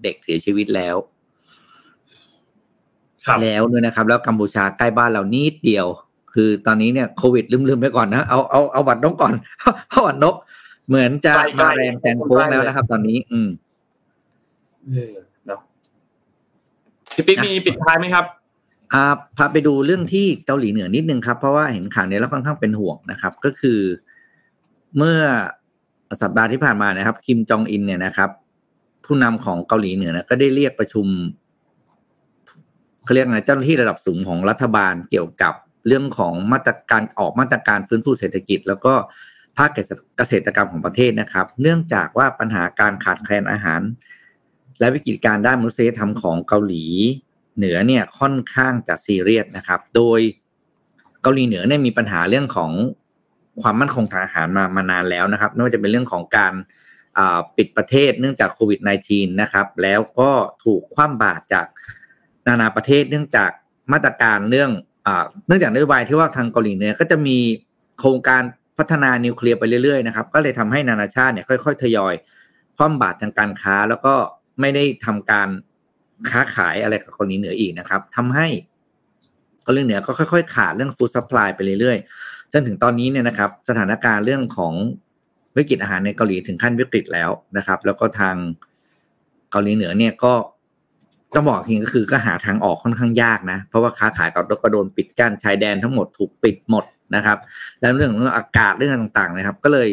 Speaker 3: เด็กเสียชีวิตแล้ว
Speaker 2: ครับ
Speaker 3: แล้วด้วยนะครับ แล้วกัมพูชาใกล้บ้านเรานิดเดียว คือตอนนี้เนี่ยโควิดลืมๆไปก่อนนะเอาเอาเอาหวัดนกก่อนเพราะหวัดนก เหมือนจะ
Speaker 2: ใกล้ๆ
Speaker 3: มาแรงแซงโค้งแล้วนะครับ ตอนนี้ อืม
Speaker 2: เออเนาะพี่ปิ๊ก
Speaker 3: นะ
Speaker 2: มีปิดท้ายไหมครับ
Speaker 3: อาพาไปดูเรื่องที่เกาหลีเหนือนิดนึงครับ เพราะว่าเห็นข่าวนี้แล้วค่อนข้างเป็นห่วงนะครับ ก็คือเมื่อสัปดาห์ที่ผ่านมานะครับ คิมจองอินเนี่ยนะครับ ผู้นำของเกาหลีเหนือนะก็ได้เรียกประชุมเขาเรียกไงเจ้าหน้าที่ระดับสูงของรัฐบาลเกี่ยวกับเรื่องของมาตรการออกมาตรการฟื้นฟูเศรษฐกิจ แล้วก็ภาคเกษตรกรรมของประเทศนะครับ เนื่องจากว่าปัญหาการขาดแคลนอาหาร และวิกฤตการณ์ด้านมนุษยธรรมของเกาหลี เหนือเนี่ยค่อนข้างจะซีเรียสนะครับ โดยเกาหลีเหนือเนี่ยมีปัญหาเรื่องของความมั่นคงทางอาหารมามานานแล้วนะครับไม่ว่าจะเป็นเรื่องของการปิดประเทศเนื่องจากโควิด -19 นะครับ แล้วก็ถูกคว่ำบาตรจากนานาประเทศเนื่องจากมาตรการเรื่องอเนื่องจากนโยบายที่ว่าทางเกาหลีเหนือก็จะมีโครงการพัฒนานิวเคลียร์ไปเรื่อยๆนะครับก็เลยทำให้นานาชาติเนี่ยค่อย ๆ ทยอยคว่ำบาตรทางการค้า แล้วก็ไม่ได้ทำการ ค้าขายอะไรกับเกาหลีเหนืออีกนะครับทำให้เกาหลีเหนือก็ค่อยๆ ขาดเรื่อง food supply ไปเรื่อยๆจนถึงตอนนี้เนี่ยนะครับ สถานการณ์เรื่องของวิกฤตอาหารในเกาหลีถึงขั้นวิกฤตแล้วนะครับ แล้วก็ทางเกาหลีเหนือเนี่ยก็ต้องบอกจริงก็คือก็หาทางออกค่อนข้างยากนะ เพราะว่าค้าขายกับก็โดนปิดกั้นชายแดนทั้งหมดถูกปิดหมดนะครับ แล้วเรื่องของเรื่องอากาศเรื่องต่างๆนะครับ ก็เลย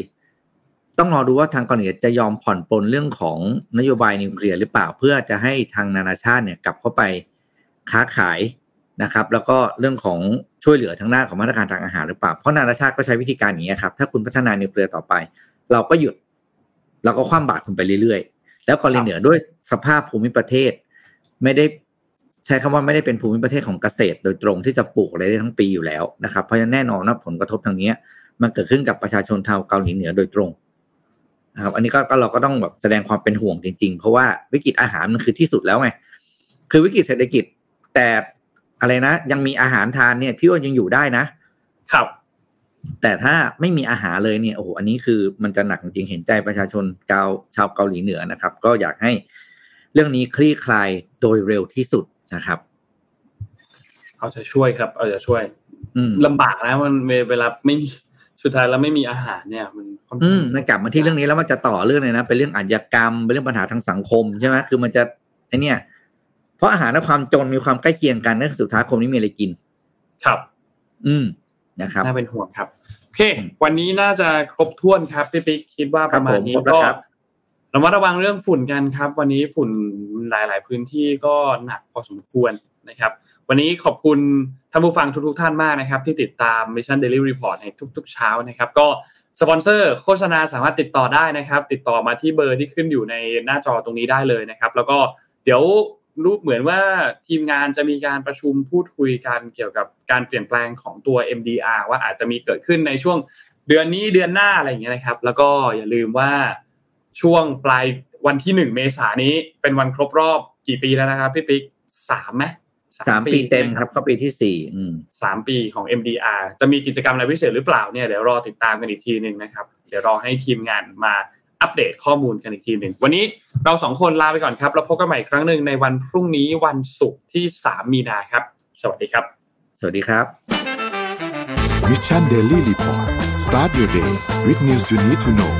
Speaker 3: ต้องรอดูว่าทางเกาหลีจะยอมผ่อนปลนเรื่องของนโยบายนิวเคลียร์หรือเปล่าเพื่อจะให้ทางนานาชาติเนี่ยกลับเข้าไปค้าขายนะครับ แล้วก็เรื่องของช่วยเหลือทางด้านของมาตรการทางอาหารหรือเปล่าเพราะนานาชาติก็ใช้วิธีการอย่างนี้ครับถ้าคุณพัฒนานิวเคลียร์ต่อไป เราก็หยุดเราก็คว่ำบาตรคุณไปเรื่อยๆ แล้วเกาหลีเหนือด้วยสภาพภูมิประเทศ ไม่ได้ใช้คำว่าไม่ได้เป็นภูมิประเทศของเกษตร โดยตรงที่จะปลูกอะไรได้ทั้งปีอยู่แล้วนะครับเพราะฉะนั้นแน่นอนว่าผลกระทบทางนี้มันเกิดขึ้นกับประชาชนชาวเกาหลีเหนือโดยตรง นะครับอันนี้ก็ก็เราก็ต้องแบบแสดงความเป็นห่วงจริง ๆ เพราะว่าวิกฤตอาหารมันคือที่สุดแล้วไงคือวิกฤตเศรษฐกิจ แต่อะไรนะ ยังมีอาหารทานเนี่ยพี่อ้วนยังอยู่ได้นะ
Speaker 2: ครับ
Speaker 3: แต่ถ้าไม่มีอาหารเลยเนี่ยโอ้โหอันนี้คือมันจะหนักจริงๆเห็นใจประชาชนเกาชาวเกาหลีเหนือนะครับ ก็อยากให้เรื่องนี้คลี่คลายโดยเร็วที่สุดนะครับ
Speaker 2: เอาจะช่วยครับ เอาจะช่วย
Speaker 3: อืม
Speaker 2: ลำบากนะมันเวลาไม่มี สุดท้ายแล้วไม่มีอาหารเนี่ย มันค่อน
Speaker 3: อื
Speaker 2: ข้าง
Speaker 3: มนั่นกลับมาที่เรื่องนี้แล้วมันจะต่อเรื่องเลยนะเป็นเรื่องอาชญากรรมเป็นเรื่องปัญหาทางสังคมใช่ไหมคือมันจะไอเนี่ย เพราะอาหารและความจนมีความใกล้เคียงกันนั่นคือสุดท้ายคนไม่มีอะไรกิน
Speaker 2: ครับ
Speaker 3: อืมนะครับ
Speaker 2: น่าเป็นห่วงครับโอเค วันนี้น่าจะครบถ้วนครับพี่ปิ๊กคิดว่าประมาณนี้
Speaker 3: ครับผมครบแล้ว
Speaker 2: ก็
Speaker 3: ครับ
Speaker 2: ระมัดระวังเรื่องฝุ่นกันครับ วันนี้ฝุ่นหลาย ๆ พื้นที่ก็หนักพอสมควรนะครับ วันนี้ขอบคุณ ท่านผู้ฟังทุกๆท่านมากนะครับที่ติดตาม Mission Daily Report ในทุก ๆ เช้านะครับก็สปอนเซอร์โฆษณาสามารถติดต่อได้นะครับ ติดต่อมาที่เบอร์ที่ขึ้นอยู่ในหน้าจอตรงนี้ได้เลยนะครับ แล้วก็เดี๋ยวรู้เหมือนว่าทีมงานจะมีการประชุมพูดคุยกันเกี่ยวกับการเปลี่ยนแปลงของตัว MDR ว่าอาจจะมีเกิดขึ้นในช่วงเดือนนี้เดือนหน้าอะไรอย่างเงี้ยนะครับ แล้วก็อย่าลืมว่าช่วงปลายวันที่หนึ่งเมษายนนี้เป็นวันครบรอบกี่ปีแล้วนะครับพี่ปิ๊กสามไหม
Speaker 3: สามปีเต็ม
Speaker 2: ใช่ไห
Speaker 3: ครับเข้าปีที่สี่อืม
Speaker 2: สามปีของ MDR จะมีกิจกรรมอะไรพิเศษหรือเปล่าเนี่ยเดี๋ยวรอติดตามกันอีกทีหนึ่งนะครับ เดี๋ยวรอให้ทีมงานมาอัปเดตข้อมูลกันอีกทีหนึ่ง วันนี้เราสองคนลาไปก่อนครับ แล้วพบกันใหม่อีกครั้งหนึ่งในวันพรุ่งนี้วันศุกร์ที่ 3 มีนาครับ สวัสดีครับ
Speaker 3: สวัสดีครับ
Speaker 1: Mission Daily Report start your day with news you need to know